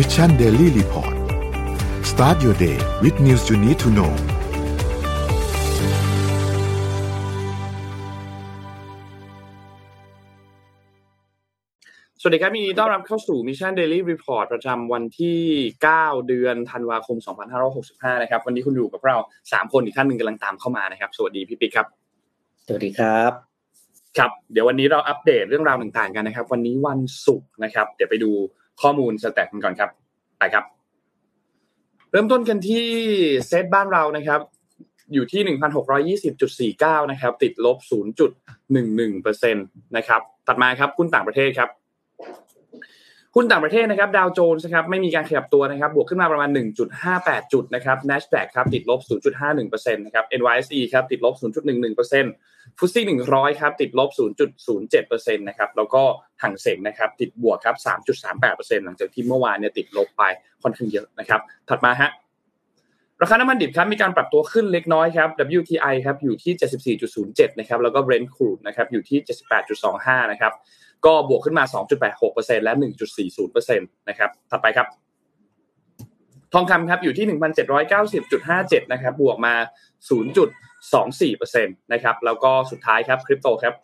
Mission Daily Report start your day with news you need to know สวัสดีครับยินดีต้อนรับเข้าสู่ Mission Daily Report ประจำวันที่ 9 เดือนธันวาคม 2565 นะครับ วันนี้คุณอยู่กับเรา 3 คนอีกท่านหนึ่งกำลังตามเข้ามานะครับ สวัสดีพี่ปิ๊กครับ สวัสดีครับ ครับ เดี๋ยววันนี้เราอัปเดตเรื่องราวต่างๆกันนะครับ วันนี้วันศุกร์นะครับ เดี๋ยวไปดู ข้อมูลสแต็กกันก่อนครับ ไปครับ เริ่มต้นกันที่เซตบ้านเรานะครับ อยู่ที่1,620.49นะครับ ติดลบ0.11%นะครับ ตัดมาครับคุณต่างประเทศครับ หุ้นต่างประเทศนะครับดาวโจนส์นะครับไม่มีการขยับตัวนะครับบวกขึ้นมาประมาณ 1.58 จุดนะครับ NASDAQ ครับติดลบ 0.51%นะครับ NYSE ครับติดลบ 0.11%ฟุตซี่100 ครับติดลบ 0.07%นะครับแล้วก็หังเสงนะครับติดบวกครับ 3.38%หลังจากที่เมื่อวานเนี่ยติดลบไปค่อนข้างเยอะนะครับถัดมาฮะ ราคาน้ำมันดิบครับมีการปรับตัวขึ้นเล็กน้อยครับ WTI ครับอยู่ที่ 74.07 นะครับแล้วก็ Brent crude นะครับอยู่ที่ 78.25 นะครับก็บวกขึ้นมา 2.86%และ 1.40%นะครับถัดไปครับ ทองคำครับอยู่ที่ 1,790.57 นะครับบวกมา 0.24%นะครับแล้วก็สุดท้ายครับคริปโตครับ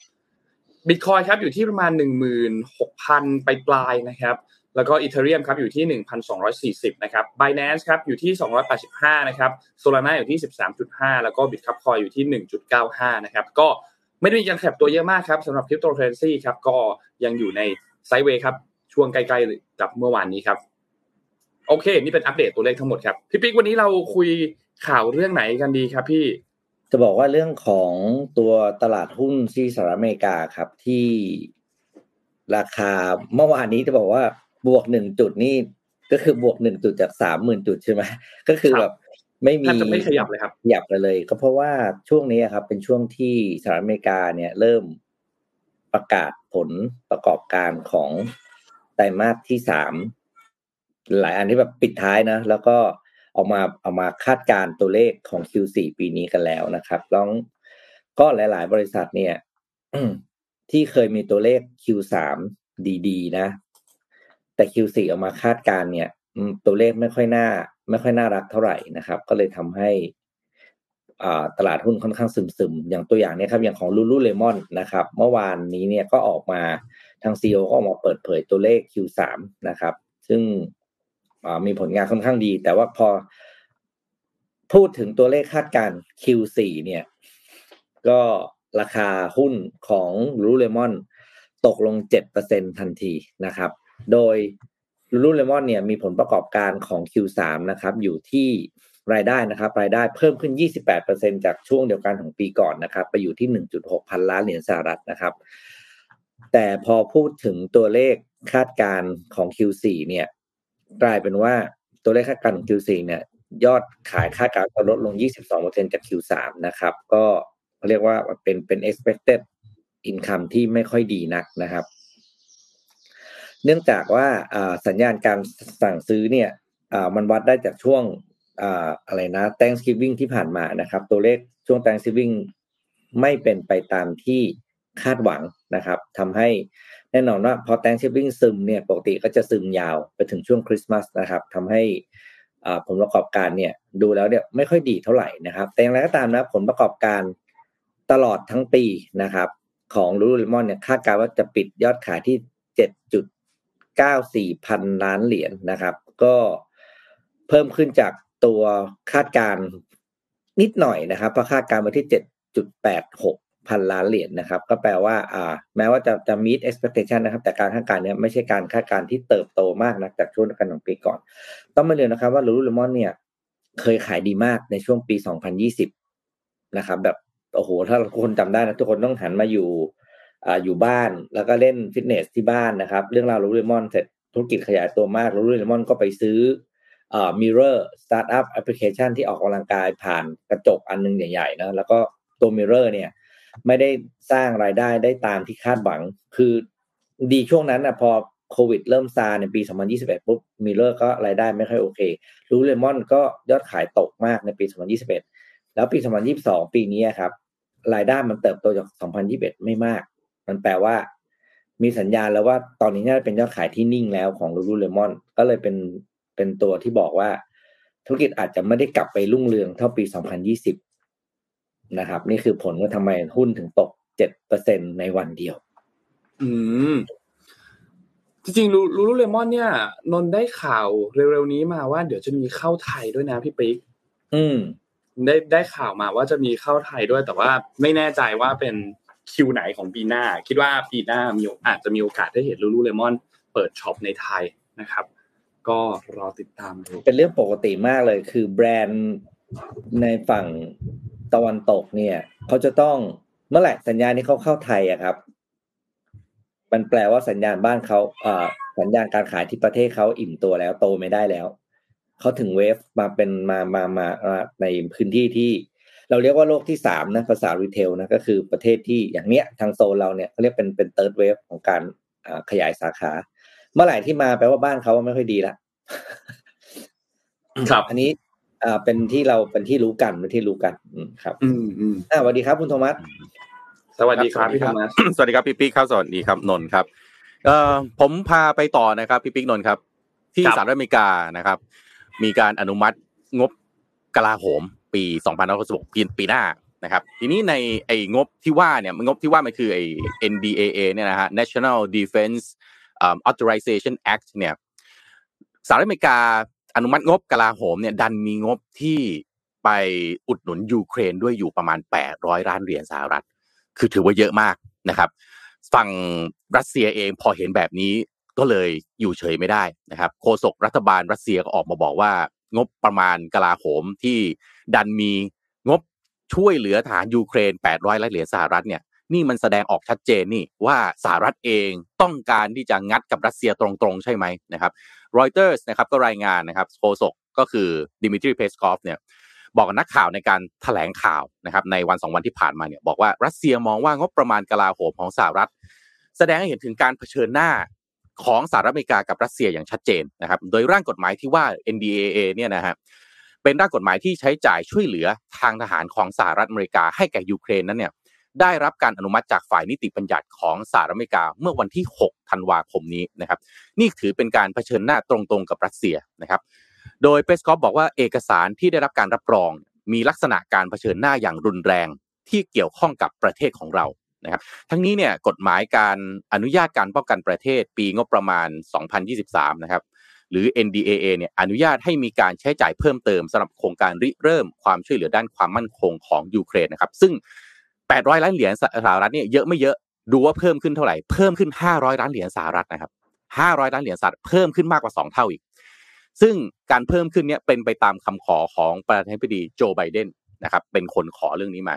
บิตคอยครับอยู่ที่ประมาณ 16,000 ปลายๆนะครับ แล้วก็ Ethereum ครับอยู่ที่ 1,240 นะครับ Binance ครับอยู่ที่ 285 นะครับ Solana อยู่ที่ 13.5 แล้วก็ Bitkub Coin อยู่ที่ 1.95 นะครับ ก็ไม่ได้มีการขยับตัวเยอะมากครับสำหรับคริปโตเคอเรนซีครับก็ยังอยู่ใน sideway ครับช่วงใกล้ๆกับเมื่อวานนี้ครับ โอเค นี่เป็นอัปเดตตัวเลขทั้งหมดครับพี่ปิ๊กวันนี้เราคุยข่าวเรื่องไหนกันดีครับพี่จะบอกว่าเรื่องของตัวตลาดหุ้นที่สหรัฐอเมริกาครับที่ราคาเมื่อวานนี้จะบอกว่า บวกหนึ่งจุดนี่ก็คือบวกหนึ่งจุดจากสามหมื่นจุดใช่ไหมก็คือแบบไม่มีจะไม่ขยับเลยครับขยับเลยเลย ก็เพราะว่าช่วงนี้ครับ เป็นช่วงที่สหรัฐอเมริกาเนี่ย เริ่มประกาศผลประกอบการของไตรมาสที่สามหลายอันที่แบบปิดท้ายนะ แล้วก็ออกมาเอามาคาดการตัวเลขของ Q4 ปีนี้กันแล้วนะครับลองก็หลาย ๆ บริษัทเนี่ยที่เคยมีตัวเลข Q3 ดี ๆ นะ แต่ Q4 ออกมาคาดการเนี่ยตัวเลขไม่ค่อยน่า ไม่ค่อยน่ารักเท่าไหร่นะครับ ก็เลยทำให้ตลาดหุ้นค่อนข้างซึมๆ อย่างตัวอย่างนี้ครับ อย่างของลูลูเลมอนนะครับ เมื่อวานนี้เนี่ยก็ออกมาทางซีอก็ออกมาเปิดเผยตัวเลข Q3 นะครับ ซึ่งมีผลงานค่อนข้างดี แต่ว่าพอพูดถึงตัวเลขคาดการ Q4 เนี่ย ก็ราคาหุ้นของลูลูเลมอนตกลง 7%ทันทีนะครับ โดยลูลูเลมอนเนี่ยมีผลประกอบการของ Q3 นะครับอยู่ที่รายได้นะครับ รายได้เพิ่มขึ้น 28%จากช่วงเดียวกันของปีก่อนนะครับ ไปอยู่ที่ 1.6 พันล้านเหรียญสหรัฐนะครับ แต่พอพูดถึงตัวเลขคาดการของ Q4 เนี่ยกลายเป็นว่าตัวเลขคาดการณ์ของ Q4 เนี่ยยอดขายคาดการณ์ลดลง 22%จาก Q3 นะครับ ก็เรียกว่าเป็นเป็น expected income ที่ไม่ค่อยดีนักนะครับ เนื่องจากว่าสัญญาณการสั่งซื้อเนี่ยมันวัดได้จากช่วงอะไรนะ Thanksgiving ที่ผ่านมานะครับ ตัวเลขช่วง Thanksgiving ไม่เป็นไปตามที่คาดหวังนะครับทำให้แน่นอนว่าพอ Thanksgiving ซึมเนี่ยปกติก็จะซึมยาวไปถึงช่วงคริสต์มาสนะครับทำให้ผลประกอบการเนี่ยดูแล้วเนี่ยไม่ค่อยดีเท่าไหร่นะครับ แต่อย่างไรก็ตามนะผลประกอบการตลอดทั้งปีนะครับ ของลูลูเลมอนเนี่ยคาดการณ์ว่าจะปิดยอดขายที่ 7.94 พันล้านเหรียญนะครับ ก็เพิ่มขึ้นจากตัวคาดการนิดหน่อยนะครับเพราะคาดการไว้ที่ 7.86 พันล้านเหรียญนะครับ ก็แปลว่าอ่า แม้ว่าจะจะ meet expectation นะครับ แต่การคาดการณ์เนี้ยไม่ใช่การคาดการณ์ที่เติบโตมากนะจากช่วงกันของปีก่อน ต้องมาเรียนนะครับว่าลูลูเลมอนเนี่ย เคยขายดีมากในช่วงปี 2020 นะครับ แบบโอ้โหถ้าคนจำได้นะทุกคนต้องหันมาอยู่ อยู่บ้านแล้วก็เล่นฟิตเนสที่บ้านนะครับ เรื่องราวลูเลมอนเสร็จธุรกิจขยายตัวมากลูเลมอนก็ไปซื้ออ่า Mirror Startup Application ที่ออกกำลังกายผ่านกระจกอันนึงใหญ่ๆนะแล้วก็ตัว Mirror เนี่ย ไม่ได้สร้างรายได้ได้ตามที่คาดหวัง คือดีช่วงนั้นนะพอโควิดเริ่มซาในปี 2021 ปุ๊บ Mirror ก็รายได้ไม่ค่อยโอเคลูเลมอนก็ยอดขายตกมากในปี 2021 แล้วปี 2022 ปีนี้ครับ รายได้มันเติบโตจาก 2021 ไม่มาก มันแปลว่า มีสัญญาณแล้วว่าตอนนี้น่าจะเป็นยอดขายที่นิ่งแล้วของลูลูเลมอนก็เลยเป็นเป็นตัวที่บอกว่า ธุรกิจอาจจะไม่ได้กลับไปรุ่งเรืองเท่าปี 2020 นะครับ นี่คือผลว่าทำไมหุ้นถึงตก 7%ในวันเดียว อืมจริงๆ Lululemon เนี่ย นนได้ข่าวเร็วๆนี้มาว่าเดี๋ยวจะมีเข้าไทยด้วยนะพี่ปิ๊กอืม ได้ได้ข่าวมาว่าจะมีเข้าไทยด้วยแต่ว่าไม่แน่ใจว่าเป็น Q ไหนของปีหน้า คิดว่าปีหน้ามีอาจจะมีโอกาสได้เห็น Lululemon เปิดช็อปในไทยนะครับ ก็รอติดตามดูเป็นเรื่องปกติมากเลย คือแบรนด์ในฝั่งตะวันตกเนี่ยเขาจะต้องเมื่อไหร่สัญญาณที่เขาเข้าไทยอะครับ มันแปลว่าสัญญาณบ้านเขาเอ่อสัญญาณการขายที่ประเทศเขาอิ่มตัวแล้วโตไม่ได้แล้วเขาถึง wave มาเป็นมามามามาในพื้นที่ที่ เราเรียกว่าโลกที่สามนะภาษา retail นะก็คือประเทศที่อย่างเนี้ยทางโซนเราเนี่ยเขาเรียกเป็นเป็น third wave ของการขยายสาขา เมื่อไหร่ที่มาแปลว่าบ้านเขาไม่ค่อยดีละครับ อันนี้อ่าเป็นที่เราเป็นที่รู้กันเป็นที่รู้กันอืมครับ อืมอืมอ่าสวัสดีครับคุณโทมัสสวัสดีครับพี่ธรรมะสวัสดีครับพี่ปิ๊กครับสวัสดีครับนนท์ครับเอ่อผมพาไปต่อนะครับพี่ปิ๊กนนท์ครับ ที่สหรัฐอเมริกานะครับ มีการอนุมัติงบกลาโหม ปี2566ปีปีหน้านะครับ ทีนี้ในไอ้งบที่ว่าเนี่ยงบที่ว่ามันคือไอ้ NDAA เนี่ยนะฮะ National Defense Authorization Act เนี่ยสหรัฐอเมริกาอนุมัติงบกลาโหมเนี่ยดันมีงบที่ไปอุดหนุนยูเครนด้วยอยู่ประมาณ 800 ล้านเหรียญสหรัฐ คือถือว่าเยอะมากนะครับ ฝั่งรัสเซียเองพอเห็นแบบนี้ก็เลยอยู่เฉยไม่ได้นะครับ โฆษกรัฐบาลรัสเซียก็ออกมาบอกว่า งบประมาณกลาโหมที่ดันมีงบช่วยเหลือฐานยูเครน 800ล้านเหรียญสหรัฐเนี่ยนี่มันแสดงออกชัดเจนนี่ว่าสหรัฐเองต้องการที่จะงัดกับรัสเซียตรงๆ ใช่ไหมนะครับรอยเตอร์สนะครับก็รายงานนะครับโฆษกก็คือดิมิทรีเพสกอฟเนี่ยบอกนักข่าวในการแถลงข่าวนะครับในวันสองวันที่ผ่านมาเนี่ยบอกว่ารัสเซียมองว่างบประมาณกลาโหมของสหรัฐ แสดงให้เห็นถึงการเผชิญหน้า ของสหรัฐอเมริกากับรัสเซียอย่างชัดเจนนะครับ โดยร่างกฎหมายที่ว่า NDAA เนี่ยนะฮะเป็นร่างกฎหมายที่ใช้จ่ายช่วยเหลือทางทหารของสหรัฐอเมริกาให้แก่ยูเครนนั้นเนี่ยได้รับการอนุมัติจากฝ่ายนิติบัญญัติของสหรัฐอเมริกาเมื่อวันที่ 6 ธันวาคมนี้นะครับ นี่ถือเป็นการเผชิญหน้าตรงๆกับรัสเซียนะครับ โดยเปสคอฟบอกว่าเอกสารที่ได้รับการรับรอง มีลักษณะการเผชิญหน้าอย่างรุนแรงที่เกี่ยวข้องกับประเทศของเรา นะครับทั้งนี้เนี่ยกฎหมายการอนุญาตการป้องกันประเทศปีงบประมาณ 2023 นะครับหรือ NDAA เนี่ยอนุญาตให้มีการใช้จ่ายเพิ่มเติมสำหรับโครงการริเริ่มความช่วยเหลือด้านความมั่นคงของยูเครนนะครับซึ่ง 800 ล้านเหรียญสหรัฐเนี่ยเยอะไม่เยอะดูว่าเพิ่มขึ้นเท่าไหร่เพิ่มขึ้น 500 ล้านเหรียญสหรัฐนะครับ 500 ล้านเหรียญสหรัฐเพิ่มขึ้นมากกว่า 2 เท่าอีก ซึ่งการเพิ่มขึ้นเนี่ยเป็นไปตามคำขอของประธานาธิบดีโจไบเดนนะครับเป็นคนขอเรื่องนี้มา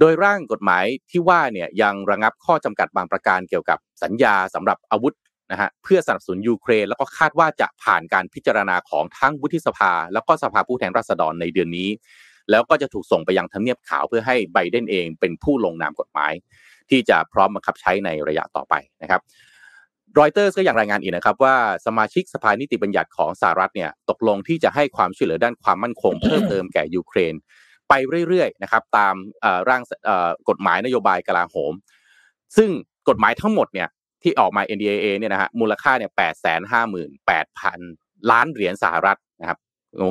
โดยร่างกฎหมายที่ว่าเนี่ยยังระงับข้อจำกัดบางประการเกี่ยวกับสัญญาสำหรับอาวุธนะฮะเพื่อสนับสนุนยูเครน แล้วก็คาดว่าจะผ่านการพิจารณาของทั้งวุฒิสภา แล้วก็สภาผู้แทนราษฎรในเดือนนี้ แล้วก็จะถูกส่งไปยังทำเนียบขาวเพื่อให้ไบเดนเองเป็นผู้ลงนามกฎหมาย ที่จะพร้อมบังคับใช้ในระยะต่อไปนะครับรอยเตอร์ก็อยังรายงานอีกนะครับว่าสมาชิกสภานิติบัญญัติของสหรัฐเนี่ยตกลงที่จะให้ความช่วยเหลือด้านความมั่นคงเพิ่มเติมแก่ยูเครน ไปเรื่อยๆนะครับตามร่างกฎหมายนโยบายกลาโหม ซึ่งกฎหมายทั้งหมดเนี่ยที่ออกมา NDAA เนี่ยนะฮะมูลค่าเนี่ยแปดแสนห้าหมื่นแปดพันล้านเหรียญสหรัฐนะครับ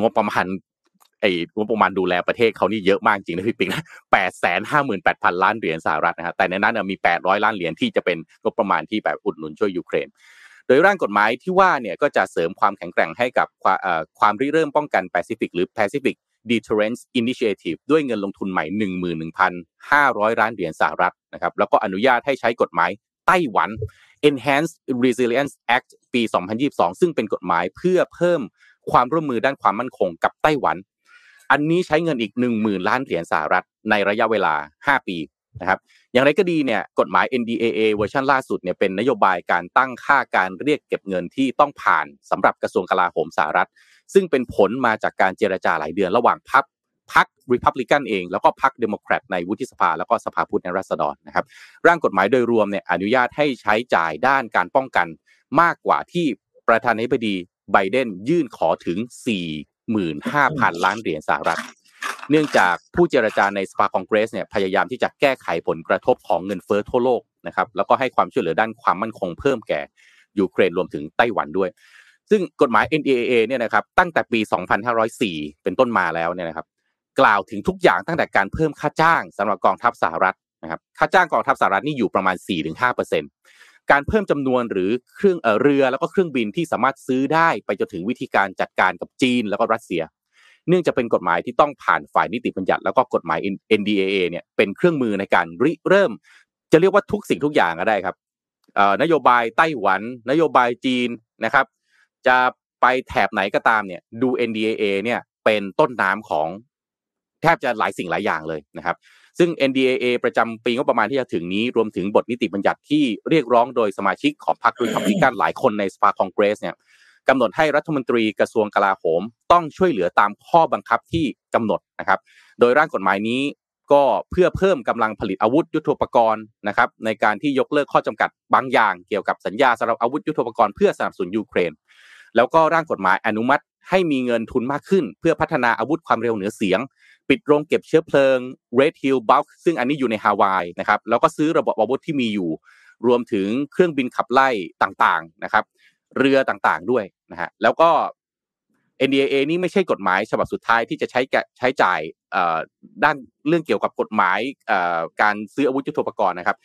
งบประมาณไอ้งบประมาณดูแลประเทศเขานี่เยอะมากจริงนะพี่ปิ๊กนะแปดแสนห้าหมื่นแปดพันล้านเหรียญสหรัฐนะฮะแต่ในนั้นมีแปดร้อยล้านเหรียญที่จะเป็นงบประมาณที่แบบอุดหนุนช่วยยูเครน โดยร่างกฎหมายที่ว่าเนี่ยก็จะเสริมความแข็งแกร่งให้กับความริเริ่มป้องกันแปซิฟิกหรือ Pacific Deterrence Initiative ด้วยเงินลงทุนใหม่ 11,500 ล้านเหรียญสหรัฐนะครับแล้วก็อนุญาตให้ใช้กฎหมายTaiwan Enhanced Resilience Act ปี 2022 ซึ่งเป็นกฎหมายเพื่อเพิ่มความร่วมมือด้านความมั่นคงกับไต้หวัน อันนี้ใช้เงินอีก 10,000 ล้านเหรียญสหรัฐในระยะเวลา 5 ปี นะครับอย่างไรก็ดีเนี่ยกฎหมาย NDAA เวอร์ชันล่าสุดเนี่ยเป็นนโยบายการตั้งค่าการเรียกเก็บเงินที่ต้องผ่านสำหรับกระทรวงกลาโหมสหรัฐ ซึ่งเป็นผลมาจากการเจรจาหลายเดือนระหว่างพรรคพรรคริพับลิกันเอง แล้วก็พรรคเดโมแครตในวุฒิสภา แล้วก็สภาผู้แทนราษฎรนะครับ ร่างกฎหมายโดยรวมเนี่ยอนุญาตให้ใช้จ่ายด้านการป้องกันมากกว่าที่ประธานาธิบดีไบเดนยื่นขอถึง 45,000 ล้านเหรียญสหรัฐ เนื่องจากผู้เจรจาในสภาคองเกรสเนี่ยพยายามที่จะแก้ไขผลกระทบของเงินเฟ้อทั่วโลกนะครับแล้วก็ให้ความช่วยเหลือด้านความมั่นคงเพิ่มแก่ยูเครนรวมถึงไต้หวันด้วย ซึ่งกฎหมาย NDAA เนี่ยนะครับตั้งแต่ปี 2504 เป็นต้นมาแล้วเนี่ยนะครับกล่าวถึงทุกอย่างตั้งแต่การเพิ่มค่าจ้างสำหรับกองทัพสหรัฐนะครับค่าจ้างกองทัพสหรัฐนี่อยู่ประมาณ 4-5%การเพิ่มจำนวนหรือเครื่องเรือแล้วก็เครื่องบินที่สามารถซื้อได้ไปจนถึงวิธีการจัดการกับจีนแล้วก็รัสเซีย เนื่องจากเป็นกฎหมายที่ต้องผ่านฝ่ายนิติบัญญัติแล้วก็กฎหมาย NDAA เนี่ยเป็นเครื่องมือในการริเริ่ม จะเรียกว่าทุกสิ่งทุกอย่างก็ได้ครับนโยบายไต้หวัน นโยบายจีนนะครับ จะไปแถบไหนก็ตามเนี่ยดู NDAA เนี่ยเป็นต้นน้ำของแทบจะหลายสิ่งหลายอย่างเลยนะครับ ซึ่ง NDAA ประจำปีงบประมาณที่จะถึงนี้ รวมถึงบทนิติบัญญัติที่เรียกร้องโดยสมาชิกของพรรครีพับลิกันหลายคนในสภาคองเกรสเนี่ย กำหนดให้รัฐมนตรีกระทรวงกลาโหม ต้องช่วยเหลือตามข้อบังคับที่กำหนดนะครับ โดยร่างกฎหมายนี้ก็เพื่อเพิ่มกำลังผลิตอาวุธยุทโธปกรณ์นะครับในการที่ยกเลิกข้อจำกัดบางอย่าง เกี่ยวกับสัญญาสำหรับอาวุธยุทโธปกรณ์เพื่อสนับสนุนยูเครน แล้วก็ร่างกฎหมายอนุมัติให้มีเงินทุนมากขึ้น เพื่อพัฒนาอาวุธความเร็วเหนือเสียง ปิดโรงเก็บเชื้อเพลิง Red Hill Bulk ซึ่งอันนี้อยู่ในฮาวายนะครับแล้วก็ซื้อระบบอาวุธที่มีอยู่ รวมถึงเครื่องบินขับไล่ต่างๆนะครับ เรือต่างๆด้วยนะฮะแล้วก็ NDAA นี่ไม่ใช่กฎหมายฉบับสุดท้ายที่จะใช้ใช้จ่ายด้านเรื่องเกี่ยวกับกฎหมายการซื้ออาวุธยุทโธปกรณ์นะครับ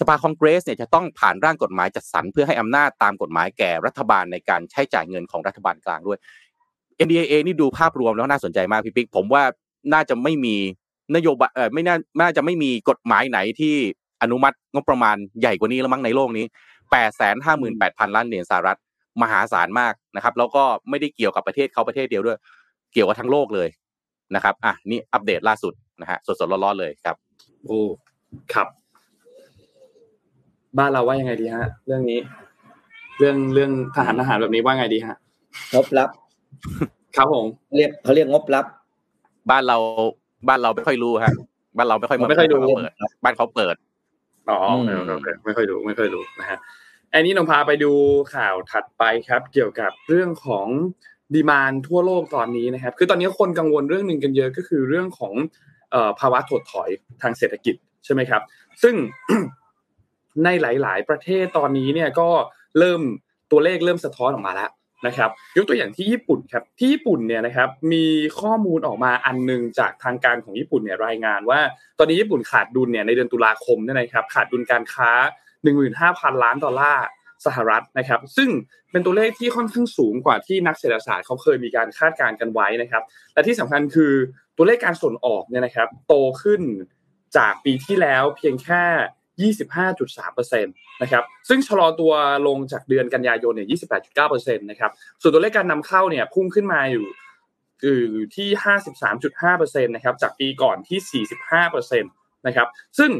สภาคองเกรสเนี่ยจะต้องผ่านร่างกฎหมายจัดสรรเพื่อให้อำนาจตามกฎหมายแก่รัฐบาลในการใช้จ่ายเงินของรัฐบาลกลางด้วย NDAA นี่ดูภาพรวมแล้วน่าสนใจมากพี่ปิ๊กผมว่าน่าจะไม่มีนโยบายเออไม่น่าน่าจะไม่มีกฎหมายไหนที่อนุมัติงบประมาณใหญ่กว่านี้แล้วมั้งในโลกนี้ แปดแสนห้าหมื่นแปดพันล้านเหรียญสหรัฐมหาศาลมากนะครับ แล้วก็ไม่ได้เกี่ยวกับประเทศเขาประเทศเดียวด้วย เกี่ยวกับทั้งโลกเลยนะครับอะนี่อัปเดตล่าสุดนะฮะสดๆร้อนๆเลยครับ โอ้ครับ บ้านเราว่ายังไงดีฮะ เรื่องนี้ เรื่องเรื่องทหารทหารแบบนี้ว่าไงดีฮะงบลับ ครับผมเรียกเขาเรียกงบลับ บ้านเราบ้านเราไม่ค่อยรู้ฮะบ้านเราไม่ค่อยไม่ค่อยดูเปิดบ้านเขาเปิดอ๋อไม่ค่อยดูไม่ค่อยดูนะฮะ อันนี้นงพาไปดูข่าวถัดไปครับ เกี่ยวกับเรื่องของดีมานทั่วโลกตอนนี้นะครับ คือตอนนี้คนกังวลเรื่องหนึ่งกันเยอะก็คือเรื่องของภาวะถดถอยทางเศรษฐกิจใช่ไหมครับ ซึ่งในหลาย ๆ ประเทศตอนนี้เนี่ยก็เริ่มตัวเลขเริ่มสะท้อนออกมาแล้วนะครับ ยกตัวอย่างที่ญี่ปุ่นครับที่ญี่ปุ่นเนี่ยนะครับมีข้อมูลออกมาอันนึงจากทางการของญี่ปุ่นเนี่ยรายงานว่า ตอนนี้ญี่ปุ่นขาดดุลเนี่ยในเดือนตุลาคมเนี่ยนะครับขาดดุลการค้า 15,000 ล้านดอลลาร์สหรัฐนะครับ ซึ่งเป็นตัวเลขที่ค่อนข้างสูงกว่าที่นักเศรษฐศาสตร์เขาเคยมีการคาดการณ์กันไว้นะครับและที่สำคัญคือตัวเลขการส่งออกเนี่ยนะครับ โตขึ้นจากปีที่แล้วเพียงแค่ 25.3%นะครับซึ่งชะลอตัวลงจากเดือนกันยายนเนี่ย 28.9%นะครับส่วนตัวเลขการนำเข้าเนี่ยพุ่งขึ้นมาอยู่อยู่ที่ 53.5%นะครับจากปีก่อนที่ 45%นะครับซึ่ง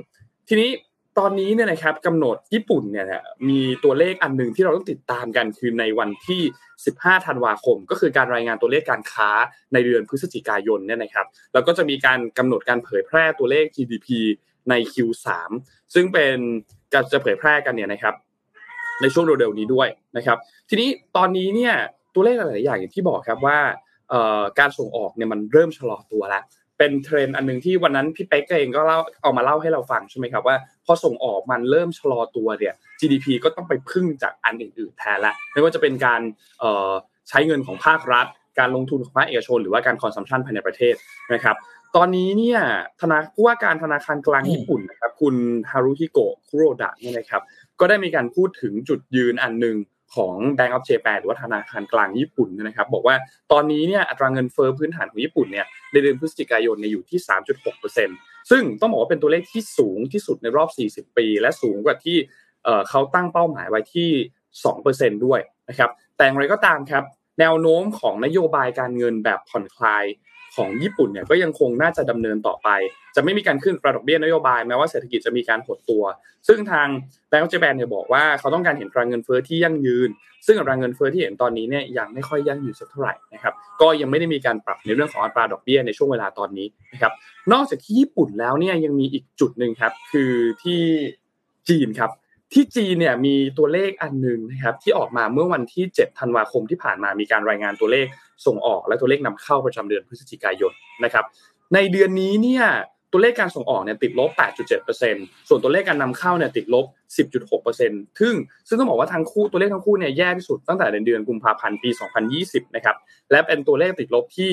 ทีนี้ ตอนนี้เนี่ยนะครับกำหนดญี่ปุ่นเนี่ยมีตัวเลขอันหนึ่งที่เราต้องติดตามกันคือในวันที่ 15 ธันวาคม ก็คือการรายงานตัวเลขการค้าในเดือนพฤศจิกายนเนี่ยนะครับ แล้วก็จะมีการกำหนดการเผยแพร่ตัวเลข GDP ใน Q3 ซึ่งเป็นการจะเผยแพร่กันเนี่ยนะครับ ในช่วงเร็วๆนี้ด้วยนะครับ ทีนี้ตอนนี้เนี่ยตัวเลขหลายๆอย่างอย่างที่บอกครับว่าการส่งออกเนี่ยมันเริ่มชะลอตัวแล้ว เป็นเทรนด์อันหนึ่งที่วันนั้นพี่เป๊กเองก็เล่าเอามาเล่าให้เราฟังใช่ไหมครับว่าพอส่งออกมันเริ่มชะลอตัวเนี่ย GDP ก็ต้องไปพึ่งจากอันอื่นๆแทนละไม่ว่าจะเป็นการใช้เงินของภาครัฐ การลงทุนของภาคเอกชน หรือว่าการ consumption ภายในประเทศนะครับตอนนี้เนี่ยธนาผู้ว่าการธนาคารกลางญี่ปุ่นนะครับคุณฮารุฮิโกะคุโรดะเนี่ยนะครับก็ได้มีการพูดถึงจุดยืนอันหนึ่ง ของ Bank of Japan หรือว่าธนาคารกลางญี่ปุ่นนะครับ บอกว่าตอนนี้เนี่ยอัตราเงินเฟ้อพื้นฐานของญี่ปุ่นเนี่ยในเดือนพฤศจิกายนเนี่ยอยู่ที่ 3.6%ซึ่งต้องบอกว่าเป็นตัวเลขที่สูงที่สุดในรอบ 40 ปี และสูงกว่าที่เขาตั้งเป้าหมายไว้ที่ 2%ด้วยนะครับแต่อย่างไรก็ตามครับแนวโน้มของนโยบายการเงินแบบผ่อนคลาย ของญี่ปุ่นเนี่ยก็ยังคงน่าจะดำเนินต่อไป จะไม่มีการขึ้นประดอกเบี้ยนโยบายแม้ว่าเศรษฐกิจจะมีการหดตัว ซึ่งทางแบงก์เจแปนเนี่ยบอกว่าเขาต้องการเห็นตราเงินเฟ้อที่ยั่งยืน ซึ่งตราเงินเฟ้อที่เห็นตอนนี้เนี่ยยังไม่ค่อยยั่งยืนสักเท่าไหร่นะครับก็ยังไม่ได้มีการปรับในเรื่องของอัตราดอกเบี้ยในช่วงเวลาตอนนี้นะครับนอกจากที่ญี่ปุ่นแล้วเนี่ยยังมีอีกจุดหนึ่งครับคือที่จีนครับ ที่จีนเนี่ยมีตัวเลขอันหนึ่งนะครับที่ออกมาเมื่อวันที่ 7 ธันวาคมที่ผ่านมามีการรายงานตัวเลขส่งออกและตัวเลขนำเข้าประจำเดือนพฤศจิกายนนะครับในเดือนนี้เนี่ยตัวเลขการส่งออกเนี่ยติดลบ 8.7%ส่วนตัวเลขการนำเข้าเนี่ยติดลบ 10.6%ซึ่งซึ่งต้องบอกว่าทั้งคู่ตัวเลขทั้งคู่เนี่ยแย่ที่สุดตั้งแต่เดือนกุมภาพันธ์ปี 2020 นะครับและเป็นตัวเลขติดลบที่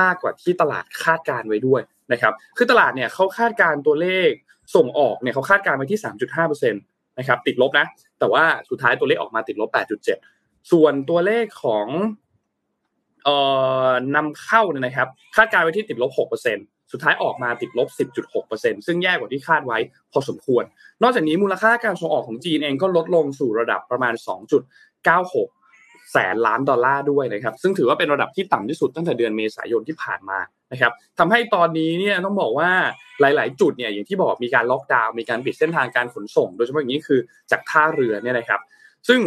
มากกว่าที่ตลาดคาดการไว้ด้วยนะครับคือตลาดเนี่ยเขาคาดการตัวเลขส่งออกเนี่ยเขาคาดการไว้ที่ 3.5% นะครับติดลบนะ แต่ว่าสุดท้ายตัวเลขออกมาติดลบ 8.7 ส่วนตัวเลขของเอ่อนำเข้าเนี่ยนะครับคาดการไว้ที่ติดลบ 6%สุดท้ายออกมาติดลบ 10.6%ซึ่งแย่กว่าที่คาดไว้พอสมควร นอกจากนี้มูลค่าการส่งออกของจีนเองก็ลดลงสู่ระดับประมาณ 2.96 แสนล้านดอลลาร์ด้วยนะครับ ซึ่งถือว่าเป็นระดับที่ต่ำที่สุดตั้งแต่เดือนเมษายนที่ผ่านมานะครับทำให้ตอนนี้เนี่ยต้องบอกว่าหลาย ๆ จุดเนี่ยอย่างที่บอกมีการล็อกดาวน์มีการปิดเส้นทางการขนส่ง โดยเฉพาะอย่างนี้คือจากท่าเรือเนี่ยนะครับ ซึ่ง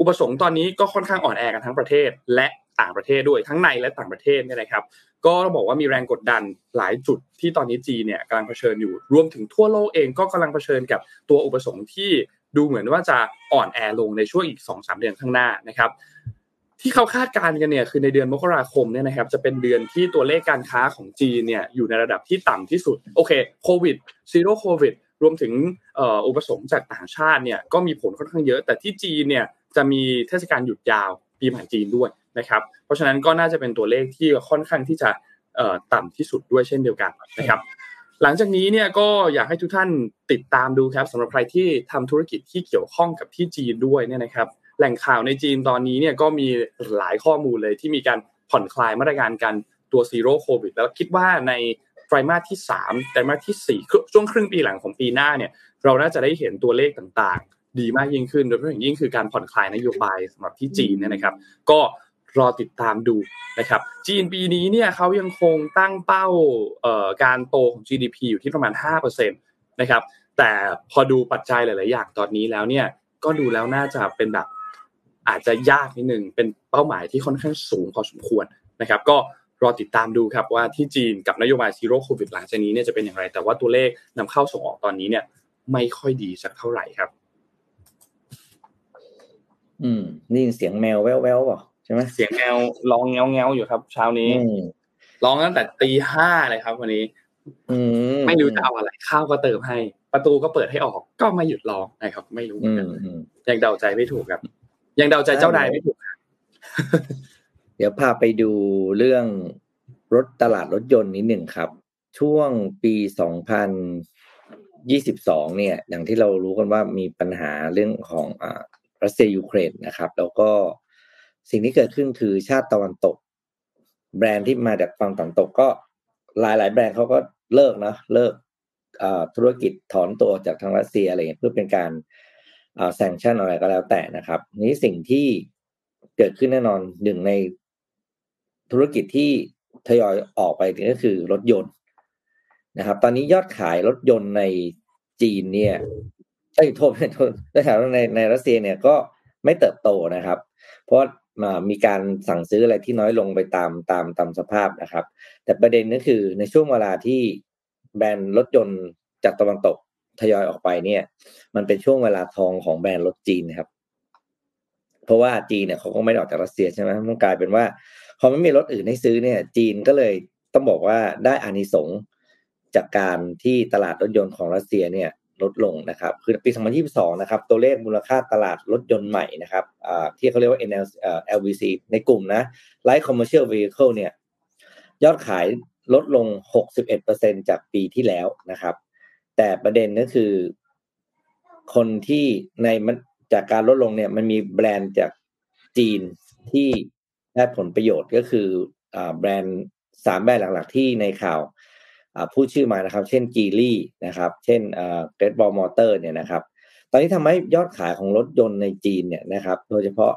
อุปสงค์ตอนนี้ก็ค่อนข้างอ่อนแอกันทั้งประเทศและต่างประเทศด้วยทั้งในและต่างประเทศเนี่ยนะครับ ก็ต้องบอกว่ามีแรงกดดันหลายจุดที่ตอนนี้จีนเนี่ยกำลังเผชิญอยู่รวมถึงทั่วโลกเองก็กำลังเผชิญกับตัวอุปสงค์ที่ ดูเหมือนว่าจะอ่อนแอลงในช่วงอีก2อสเดือนข้างหน้านะครับ ที่เขาคาดการณ์กันเนี่ยคือในเดือนมกราคมเนี่ยนะครับจะเป็นเดือนที่ตัวเลขการค้าของจีนเนี่ยอยู่ในระดับที่ต่ำที่สุดโอเคโควิดซีโร่โควิดรวมถึงอุปสงค์จากต่างชาติเนี่ยก็มีผลค่อนข้างเยอะ แต่ที่จีนเนี่ยจะมีเทศกาลหยุดยาวปีใหม่จีนด้วยนะครับเพราะฉะนั้นก็น่าจะเป็นตัวเลขที่ค่อนข้างที่จะต่ำที่สุดด้วยเช่นเดียวกันนะครับ หลังจากนี้เนี่ยก็อยากให้ทุกท่านติดตามดูครับสำหรับใครที่ทำธุรกิจที่เกี่ยวข้องกับที่จีนด้วยเนี่ยนะครับ แหล่งข่าวในจีนตอนนี้เนี่ยก็มีหลายข้อมูลเลยที่มีการผ่อนคลายมาตรการการตัวซีโร่โควิดแล้วคิดว่าในไตรมาสที่3ไตรมาสที่4ช่วงครึ่งปีหลังของปีหน้าเนี่ยเราน่าจะได้เห็นตัวเลขต่างๆ ดีมากยิ่งขึ้น โดยเฉพาะอย่างยิ่งคือการผ่อนคลายนโยบายสำหรับที่จีนเนี่ยนะครับ ก็ รอติดตามดูนะครับ จีนปีนี้เนี่ยเขายังคงตั้งเป้าการโตของ GDP อยู่ที่ประมาณ5%นะครับแต่พอดูปัจจัยหลาย ๆ อย่างตอนนี้แล้วเนี่ยก็ดูแล้วน่าจะเป็นแบบอาจจะยากนิดนึงเป็นเป้าหมายที่ค่อนข้างสูงพอสมควรนะครับ ก็รอติดตามดูครับว่าที่จีนกับนโยบายซีโร่โควิดหลังจากนี้เนี่ยจะเป็นอย่างไร แต่ว่าตัวเลขนำเข้าส่งออกตอนนี้เนี่ย ไม่ค่อยดีสักเท่าไหร่ครับ อืมนี่เสียงแมวแว่วๆป่ะ ใช่ไหมเสียงแมวร้องเงาเงาอยู่ครับ เช้านี้ร้องตั้งแต่ตีห้าเลยครับ วันนี้ไม่รู้จะเอาอะไรข้าวก็เติมให้ ประตูก็เปิดให้ออก ก็ไม่หยุดร้องนะครับ ไม่รู้เหมือนกันยังเดาใจไม่ถูกครับ ยังเดาใจเจ้านายไม่ถูกเดี๋ยวพาไปดูเรื่องรถตลาดรถยนต์นิดหนึ่งครับ ช่วงปีสองพันยี่สิบสองเนี่ย อย่างที่เรารู้กันว่ามีปัญหาเรื่องของอ่ารัสเซียยูเครนนะครับ แล้วก็ สิ่งที่เกิดขึ้นคือชาติตะวันตก แบรนด์ที่มาจากฝั่งตะวันตกก็หลายหลายแบรนด์เขาก็เลิกนะเลิกธุรกิจถอนตัวจากทางรัสเซียอะไรเงี้ยเพื่อเป็นการแซงชั่นอะไรก็แล้วแต่นะครับ นี้สิ่งที่เกิดขึ้นแน่นอนหนึ่งในธุรกิจที่ทยอยออกไปก็คือรถยนต์นะครับ ตอนนี้ยอดขายรถยนต์ในจีนเนี่ยไอ้โทษโทษในในรัสเซียเนี่ยก็ไม่เติบโตนะครับ เพราะ มีการสั่งซื้ออะไรที่น้อยลงไปตามตามตามสภาพนะครับ แต่ประเด็นก็คือในช่วงเวลาที่แบรนด์รถยนต์จากตะวันตกทยอยออกไปเนี่ย มันเป็นช่วงเวลาทองของแบรนด์รถจีนครับ เพราะว่าจีนเนี่ยเขาก็ไม่ออกจากรัสเซียใช่ไหมมันกลายเป็นว่าพอไม่มีรถอื่นให้ซื้อเนี่ย จีนก็เลยต้องบอกว่าได้อานิสงส์จากการที่ตลาดรถยนต์ของรัสเซียเนี่ย ลดลงนะครับ คือปี 2022 นะครับ ตัวเลขมูลค่าตลาดรถยนต์ใหม่นะครับที่เขาเรียกว่า NL LVC ในกลุ่มนะ Light Commercial Vehicle เนี่ย ยอดขายลดลง 61%จากปีที่แล้วนะครับ แต่ประเด็นก็คือ คนที่ในมันจากการลดลงเนี่ย มันมีแบรนด์จากจีนที่ได้ผลประโยชน์ก็คือแบรนด์สามแบรนด์หลักๆที่ในข่าว พูดชื่อมานะครับ เช่น Geely นะครับ เช่น Great Wall Motor เนี่ยนะครับ ตอนนี้ทำให้ยอดขายของรถยนต์ในจีนเนี่ยนะครับ โดยเฉพาะ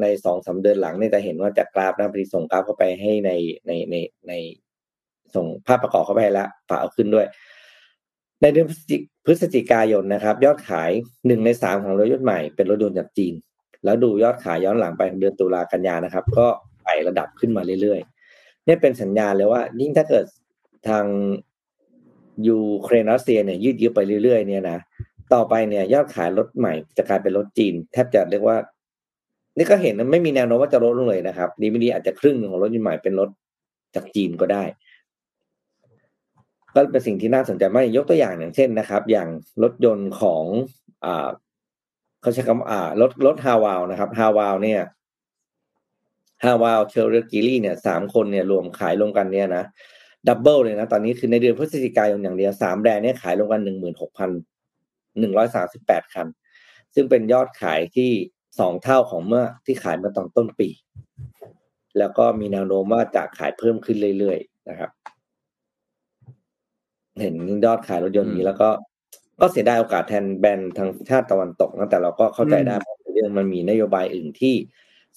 ในสองสามเดือนหลังเนี่ยจะเห็นว่าจากกราฟนะพอดีส่งกราฟเข้าไปให้ในในในในส่งภาพประกอบเข้าไปแล้วฝากเอาขึ้นด้วย ในเดือนพฤศจิกายนนะครับ ยอดขายหนึ่งในสามของรถยนต์ใหม่ เป็นรถยนต์จากจีน แล้วดูยอดขายย้อนหลังไปเดือนตุลากันยานะครับ ก็ไต่ระดับขึ้นมาเรื่อยๆนี่เป็นสัญญาณเลยว่ายิ่งถ้าเกิด ทางยูเครนรัสเซียเนี่ยยืดเยื้อไปเรื่อยๆเนี่ยนะต่อไปเนี่ยยอดขายรถใหม่จะกลายเป็นรถจีน แทบจะเรียกว่า นี่ก็เห็นไม่มีแนวโน้มว่าจะลดลงเลยนะครับดีไม่ดีอาจจะครึ่งของรถยนต์ใหม่เป็นรถจากจีนก็ได้ ก็เป็นสิ่งที่น่าสนใจมากยกตัวอย่างอย่างเช่นนะครับ อย่างรถยนต์ของอ่าเขาใช้คำอ่ารถรถ Haval นะครับ Haval เนี่ย Haval Chery Geely เนี่ยสามคนเนี่ยรวมขายรวมกันเนี่ยนะ double เลยนะ ตอนนี้คือในเดือนพฤศจิกายนอย่างเดียวสามแบรนด์เนี่ยขายรวมกันหนึ่งหมื่นหกพันหนึ่งร้อยสามสิบแปดคัน ซึ่งเป็นยอดขายที่สองเท่าของเมื่อที่ขายมาตอนต้นปี แล้วก็มีแนวโน้มว่าจะขายเพิ่มขึ้นเรื่อยๆนะครับ เห็นยอดขายรถยนต์นี้แล้วก็ก็เสียดายโอกาสแทนแบรนด์ทางชาติตะวันตกนะแต่เราก็เข้าใจได้เพราะเรื่องมันมีนโยบายอื่นที่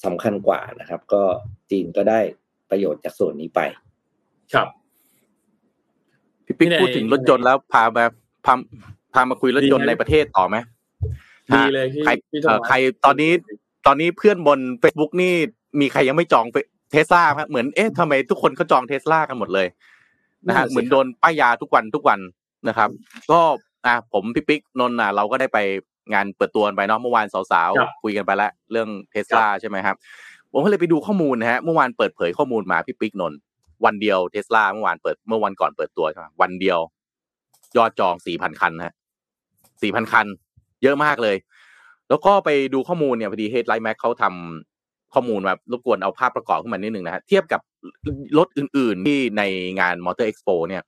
สำคัญกว่านะครับ ก็จีนก็ได้ประโยชน์จากส่วนนี้ไป ครับพี่ ปิ๊กพี่เนยพูดถึงรถยนต์แล้วพามาพาพามาคุยรถยนต์ดีไหมในประเทศต่อไหมดีเลยพี่ใครพี่โทเอ่อมัสใครตอนนี้ตอนนี้เพื่อนบน Facebook นี่มีใครยังไม่จองเทสลาครับเหมือนเอ๊ะทำไมทุกคนเขาจองเทสลากันหมดเลยนะฮะเหมือนโดนป้ายยาทุกวันทุกวันนะครับ ก็อะผมพี่ปิ๊กนนท์อะเราก็ได้ไปงานเปิดตัวกันไปเนาะเมื่อวานสาวครับๆคุยกันไปแล้วเรื่องเทสลาใช่ไหมครับผมก็เลยไปดูข้อมูลนะฮะเมื่อวานเปิดเผยข้อมูลมาพี่ปิ๊กนนท์ วันเดียวเทสลาเมื่อวานเปิดเมื่อวันก่อนเปิดตัวใช่ไหมวันเดียว ยอดจองสี่พันคันฮะสี่พันคัน เยอะมากเลย แล้วก็ไปดูข้อมูลเนี่ยพอดี Headlightmag เขาทำข้อมูลมารบกวนเอาภาพประกอบขึ้นมานิดหนึ่งนะฮะเทียบกับรถอื่น ๆ ที่ในงานมอเตอร์เอ็กซ์โปเนี่ย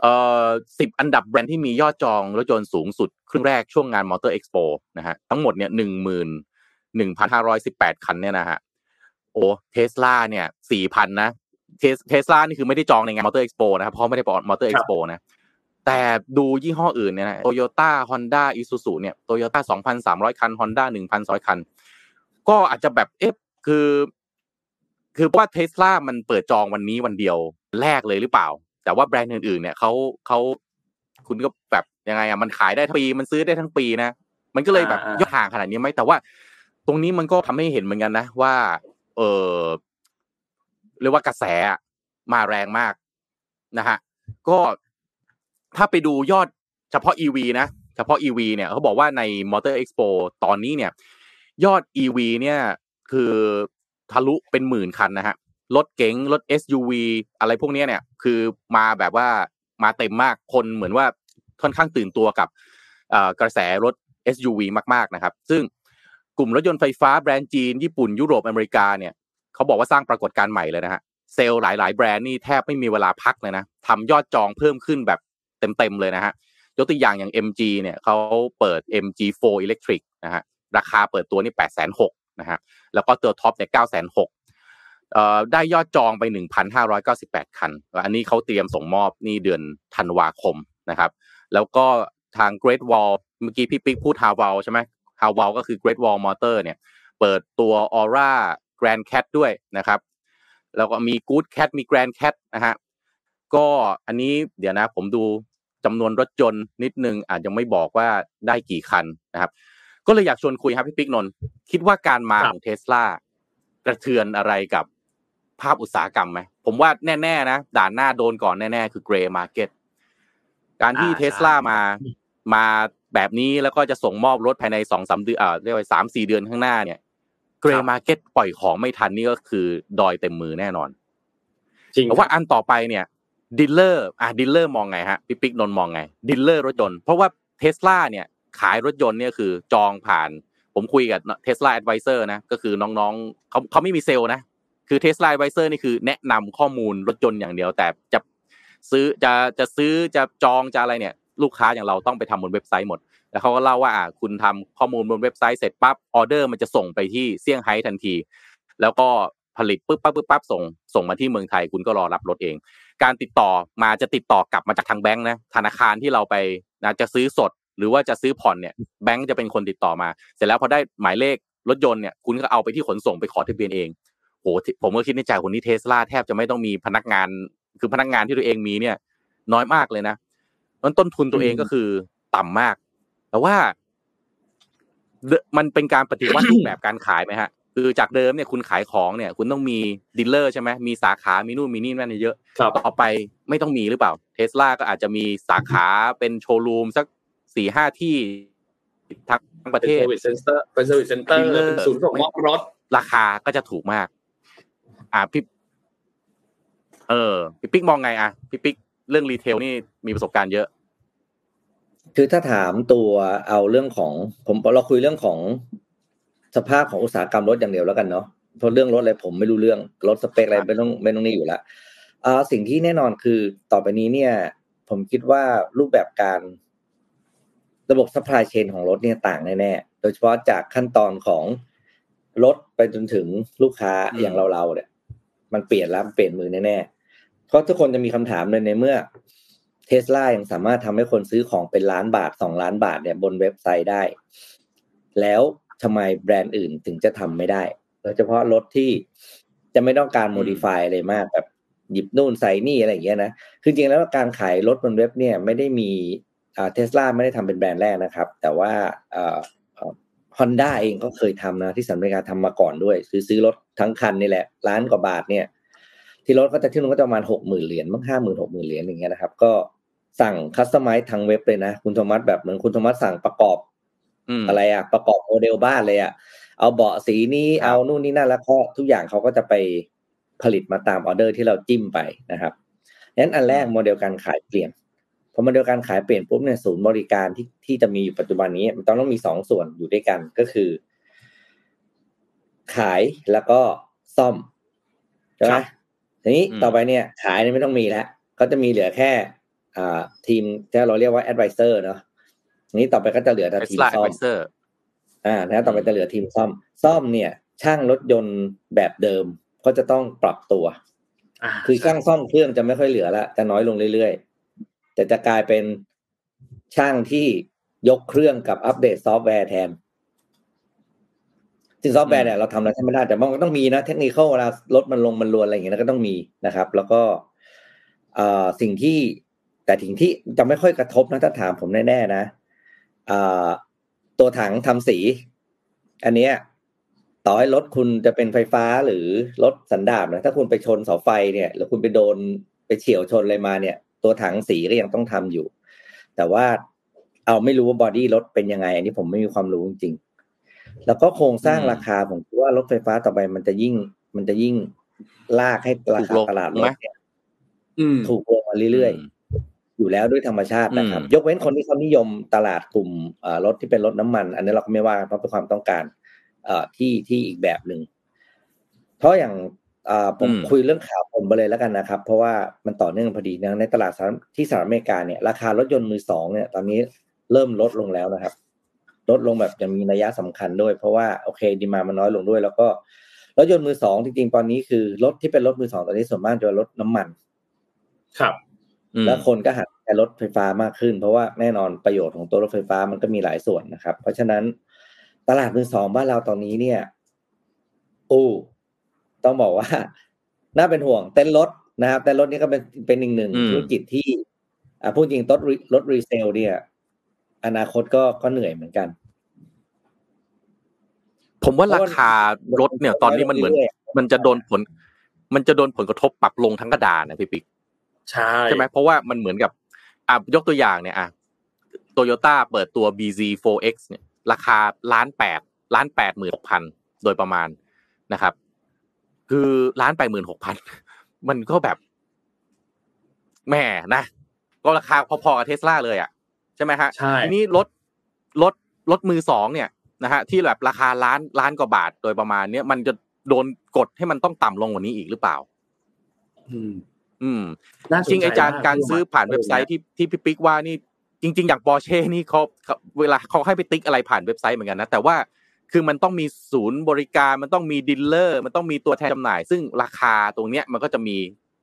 เอ่อสิบอันดับแบรนด์ที่มียอดจองรถยนต์สูงสุดครึ่งแรกช่วงงานมอเตอร์เอ็กซ์โปนะฮะทั้งหมดเนี่ยหนึ่งหมื่นหนึ่งพันห้าร้อยสิบแปดคันเนี่ยนะฮะโอ้เทสลาเนี่ยสี่พันนะ เทสเทสลานี่คือไม่ได้จองในงานมอเตอร์เอ็กซ์โปนะครับเพราะไม่ได้ออกมอเตอร์เอ็กซ์โปนะแต่ดูยี่ห้ออื่นเนี่ยนะโตโยต้าฮอนด้าอิซูซูเนี่ยโตโยต้าสองพันสามร้อยคันฮอนด้าหนึ่งพันสองคัน ก็อาจจะแบบเอ๊ะคือ คือเพราะว่าเทสลามันเปิดจองวันนี้วันเดียวแรกเลยหรือเปล่า แต่ว่าแบรนด์อื่นๆ เนี่ยเขาเขาคุณก็แบบยังไงอะมันขายได้ทั้งปีมันซื้อได้ทั้งปีนะ มันก็เลยแบบอ่ายอดห่างขนาดนี้ไหมแต่ว่า ตรงนี้มันก็ทำให้เห็นเหมือนกันนะว่า เออ เรียกว่ากระแสมาแรงมากนะฮะก็ถ้าไปดูยอดเฉพาะ EV นะเฉพาะ EV เนี่ยเขาบอกว่าใน Motor Expo ตอนนี้เนี่ย ยอด EV เนี่ยคือทะลุเป็นหมื่นคันนะฮะรถเก๋งรถ SUV อะไรพวกนี้เนี่ย คือมาแบบว่ามาเต็มมากคนเหมือนว่าค่อนข้างตื่นตัวกับกระแสรถ SUV มากๆนะครับ ซึ่งกลุ่มรถยนต์ไฟฟ้าแบรนด์จีน ญี่ปุ่นยุโรปอเมริกาเนี่ย เขาบอกว่าสร้างปรากฏการณ์ใหม่เลยนะฮะเซลล์หลาย ๆ แบรนด์นี่แทบไม่มีเวลาพักเลยนะทำยอดจองเพิ่มขึ้นแบบเต็ม ๆ เลยนะฮะยกตัวอย่างอย่าง MG เนี่ยเขาเปิด MG4 Electric นะฮะราคาเปิดตัวนี่8 6 0 0 0นะฮะแล้วก็ตัวท็อปเนี่ย9 6 0 0 0เอ่อได้ยอดจองไป 1,598 คัน อันนี้เขาเตรียมส่งมอบนี่เดือนธันวาคมนะครับ แล้วก็ทาง Great Wall เมื่อกี้พี่ปิ๊กพูด h a w a l ใช่ไหม h a w a l ก็คือ Great Wall Motor เนี่ยเปิดตัว Aura Grand Cat ด้วยนะครับ แล้วก็มี Good Cat มี Grand Cat นะฮะก็อันนี้เดี๋ยวนะผมดูจำนวนรถยนต์นิดนึงอาจจะไม่บอกว่าได้กี่คันนะครับ ก็เลยอยากชวนคุยครับพี่ปิ๊กนนท์คิดว่าการมาครับของเทสลากระเทือนอะไรกับภาพอุตสาหกรรมไหมผมว่าแน่ ๆ นะ ด่านหน้าโดนก่อนแน่ ๆ คือ grey market การที่อ่าเทสลาใช่มามาแบบนี้แล้วก็จะส่งมอบรถภายในสองสามเดือนเอ่อเรียกว่าสามสี่เดือนข้างหน้าเนี่ย grey market ปล่อยของไม่ทันนี่ก็คือดอยเต็มมือแน่นอน จริงแต่ว่าอันต่อไปเนี่ย dealer อะ dealer มองไงฮะพี่ปิ๊กนนท์มองไง dealer รถยนต์เพราะว่าเทสลาเนี่ยขายรถยนต์เนี่ยคือจองผ่าน ผมคุยกับ Tesla advisor นะก็คือน้องๆเขาเขาไม่มีเซลล์นะคือ Tesla advisor นี่คือแนะนำข้อมูลรถยนต์อย่างเดียว แต่จะซื้อจะจะซื้อจะจองจะอะไรเนี่ย ลูกค้าอย่างเราต้องไปทำบนเว็บไซต์หมด แล้วเขาก็เล่าว่าอะคุณทำข้อมูลบนเว็บไซต์เสร็จปั๊บออเดอร์มันจะส่งไปที่เซี่ยงไฮ้ทันที แล้วก็ผลิตปุ๊บปั๊บปุ๊บปั๊บส่ง ส่งมาที่เมืองไทยคุณก็รอรับรถเอง การติดต่อมาจะติดต่อกลับมาจากทางแบงค์นะธนาคารที่เราไปนะจะซื้อสด หรือว่าจะซื้อผ่อนเนี่ยแบงค์จะเป็นคนติดต่อมา เสร็จแล้วพอได้หมายเลขรถยนต์เนี่ยคุณก็เอาไปที่ขนส่งไปขอทะเบียนเองโหผมก็คิดในใจคนนี้เทสลาแทบจะไม่ต้องมีพนักงาน คือพนักงานที่ตัวเองมีเนี่ย น้อยมากเลยนะมันต้นทุนตัวเองก็คือต่ำมาก แต่ว่าเดมันเป็นการปฏิวัติรูปแบบการขายไหมฮะ คือจากเดิมเนี่ยคุณขายของเนี่ย คุณต้องมี dealer ใช่ไหมมีสาขามีนู่นมีนี่นั่นเยอะครับต่อไปไม่ต้องมีหรือเปล่าเทสลาก็อาจจะมีสาขาเป็นโชว์รูมสักสี่ห้าที่ทั้งประเทศอร์วิสเซ็นเตอร์เป็น service center เป็นเตอร์ Dealer เป็นศูนย์ส่งมอบรถ ราคาก็จะถูกมาก อ่าพี่เออพี่ปิ๊กมองไงอะพี่ปิ๊กเรื่อง retail นี่มีประสบการณ์เยอะ คือถ้าถามตัวเอาเรื่องของ ผมเราคุยเรื่องของสภาพของอุตสาหกรรมรถอย่างเดียวแล้วกันเนาะเพราะเรื่องรถอะไรผมไม่รู้เรื่องรถสเปคอะไรไม่ต้องไม่ต้องนี่อยู่แล้วอ่าสิ่งที่แน่นอนคือต่อไปนี้เนี่ย ผมคิดว่ารูปแบบการ ระบบ supply chain ของรถเนี่ยต่างแน่ๆโดยเฉพาะจากขั้นตอนของรถไปจนถึงลูกค้าอืมอย่างเราเราๆเนี่ย มันเปลี่ยนแล้วมันเปลี่ยนมือแน่ๆเพราะทุกคนจะมีคำถามเลยในเมื่อ เทสลายังสามารถทำให้คนซื้อของเป็นล้านบาทสองล้านบาทเนี่ยบนเว็บไซต์ได้ แล้วทำไมแบรนด์อื่นถึงจะทำไม่ได้โดยเฉพาะรถที่จะไม่ต้องการ modify อะไรมากแบบหยิบนู่นใส่นี่อะไรอย่างเงี้ยนะ คือจริงๆแล้วการขายรถบนเว็บเนี่ยไม่ได้มีอ่าเทสลาไม่ได้ทำเป็นแบรนด์แรกนะครับ แต่ว่าอ่าฮอนด้าเองก็เคยทำนะที่สหรัฐอเมริกาทำมาก่อนด้วย ซื้อซื้อรถทั้งคันนี่แหละล้านกว่าบาทเนี่ย ที่รถก็จะที่นู้นก็จะประมาณหกหมื่นเหรียญมั้งห้าหมื่นหกหมื่นเหรียญอย่างเงี้ยนะครับ ก็ สั่ง customize ทางเว็บเลยนะ คุณโทมัสแบบเหมือนคุณโทมัสสั่งประกอบอืมอะไรอะประกอบโมเดลบ้านเลยอะเอาเบาะสีนี้ครับเอานู่นนี่นั่นแล้วก็ทุกอย่างเขาก็จะไปผลิตมาตามออเดอร์ที่เราจิ้มไปนะครับงั้นอันแรกโมเดลการขายเปลี่ยนพอโมเดลการขายเปลี่ยนปุ๊บเนี่ยศูนย์บริการที่ที่จะมีอยู่ปัจจุบันนี้ มันต้องต้องมีสองส่วนอยู่ด้วยกันก็คือ ขายแล้วก็ซ่อมใช่ไหคมรับทีนี้อืมต่อไปเนี่ย ขายเนี่ยไม่ต้องมีแล้วก็จะมีเหลือแค่อ่า ทีมที่เราเรียกว่า advisor เนาะทีนี้ต่อไปก็จะเหลือแต่ทีมซ่อม เทสลา advisor อ่านะต่อไปจะเหลือทีมซ่อม ซ่อมเนี่ย ช่างรถยนต์แบบเดิมก็จะต้องปรับตัวอ่าคือช่างซ่อมเครื่องจะไม่ค่อยเหลือละจะน้อยลงเรื่อยๆแต่จะกลายเป็นช่างที่ยกเครื่องกับอัปเดตซอฟต์แวร์แทนซึ่งซอฟต์แวร์เนี่ยเราทำอะไรแทบไม่ได้แต่มันก็ต้องมีนะเทคนิคเวลารถมันลงมันรวนอะไรอย่างเงี้ยก็ต้องมีนะครับ แล้วก็เอ่อสิ่งที่ แต่สิ่งที่จะไม่ค่อยกระทบนะถ้าถามผมแน่ๆนะเอ่อตัวถังทำสี อันเนี้ยต่อให้รถคุณจะเป็นไฟฟ้าหรือรถสันดาปนะถ้าคุณไปชนเสาไฟเนี่ยหรือคุณไปโดนไปเฉียวชนอะไรมาเนี่ย ตัวถังสีก็ยังต้องทำอยู่ แต่ว่าเอาไม่รู้ว่าบอดี้รถเป็นยังไง อันนี้ผมไม่มีความรู้จริงๆแล้วก็โครงสร้างอืมราคาผมคิดว่ารถไฟฟ้าต่อไปมันจะยิ่ง มันจะยิ่งลากให้ราถูกคาลงตลาดรไหมถเนี่ยอืมถูกลงมาเรื่อยๆ อยู่แล้วด้วยธรรมชาตินะครับอืมยกเว้นคนที่เขานิยมตลาดกลุ่มเอ่อรถที่เป็นรถน้ำมัน อันนี้เราก็ไม่ว่าเพราะเป็นความต้องการเอ่อที่ที่อีกแบบหนึ่งเพราะอย่างเอ่อผมอืมคุยเรื่องข่าวผมไปเลยแล้วกันนะครับ เพราะว่ามันต่อเนื่องพอดีนะในตลาดสหรัฐที่สหรัฐอเมริกาเนี่ยราคารถยนต์มือสองเนี่ย ตอนนี้เริ่มลดลงแล้วนะครับ ลดลงแบบยังมีนัยสำคัญด้วย เพราะว่าโอเคดีมามันน้อยลงด้วย แล้วก็รถยนต์มือสองจริงๆตอนนี้คือรถที่เป็นรถมือสองตอนนี้ส่วนมากจะเป็นรถน้ำมัน ครับอืม แล้วคนก็หันไปรถไฟฟ้ามากขึ้น เพราะว่าแน่นอนประโยชน์ของตัวรถไฟฟ้ามันก็มีหลายส่วนนะครับ เพราะฉะนั้นตลาดมือสองบ้านเราตอนนี้เนี่ยอู้ต้องบอกว่า น่าเป็นห่วง เต้นรถนะครับเต้นรถนี่ก็เป็นเป็นอีกหนึ่งอืมธุรกิจที่อ่าพูดจริงรถรีรถรีเซลเนี่ย อนาคตก็ก็เหนื่อยเหมือนกัน ผมว่าราคารถเนี่ย ตอนนี้มันเหมือน มันจะโดนผล มันจะโดนผลกระทบปรับลงทั้งกระดานนะพี่ปิ๊ก ใช่ใช่ไหมเพราะว่ามันเหมือนกับอะยกตัวอย่างเนี่ยอะโตโยต้าเปิดตัว BZ4X เนี่ย ราคาล้านแปดล้านแปดหมื่นหกพันโดยประมาณนะครับ คือล้านแปดหมื่นหกพันมันก็แบบแหม่นะ ก็ราคาพอๆกับเทสลาเลยอะใช่ไหมฮะใช่ทีนี้รถรถรถมือสองเนี่ยนะฮะที่แบบราคาล้านล้านกว่าบาทโดยประมาณเนี้ยมันจะโดนกดให้มันต้องต่ำลงกว่านี้อีกหรือเปล่า อืม อืมน่าสนใจจริงไอการ การซื้อผ่านเว็บไซต์ที่ที่พี่ปิ๊กว่านี่จริง ๆ อย่างปอร์เช่นี่เขาเขาเวลาเขาให้ไปติ๊กอะไรผ่านเว็บไซต์เหมือนกันนะแต่ว่าคือมันต้องมีศูนย์บริการมันต้องมี dealer มันต้องมีตัวแทนจำหน่าย ซึ่งราคาตรงเนี้ยมันก็จะมี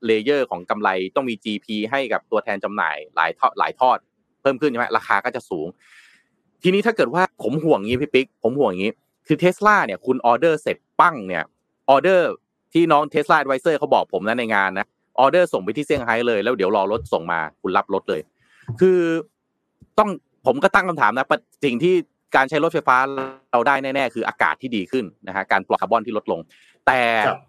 layer ของกำไรต้องมี GP ให้กับตัวแทนจำหน่ายหลายทอดหลายทอด เพิ่มขึ้นใช่ไหมราคาก็จะสูง ทีนี้ถ้าเกิดว่าผมห่วงงี้พี่ปิ๊กผมห่วงอย่างนี้ คือเทสลาเนี่ยคุณออเดอร์เสร็จปั้งเนี่ยออเดอร์ที่น้องเทสลา a d ไวเซอร์เขาบอกผมนะในงานนะ ออเดอร์ส่งไปที่เซี่ยงไฮ้เลยแล้วเดี๋ยวรอรถส่งมาคุณรับรถเลย คือต้องผมก็ตั้งคำถามนะปะสิ่งที่การใช้รถไฟฟ้าเราได้แน่ๆคืออากาศที่ดีขึ้นนะฮะการปล่อยคาร์บอนที่ลดลง แต่ครับ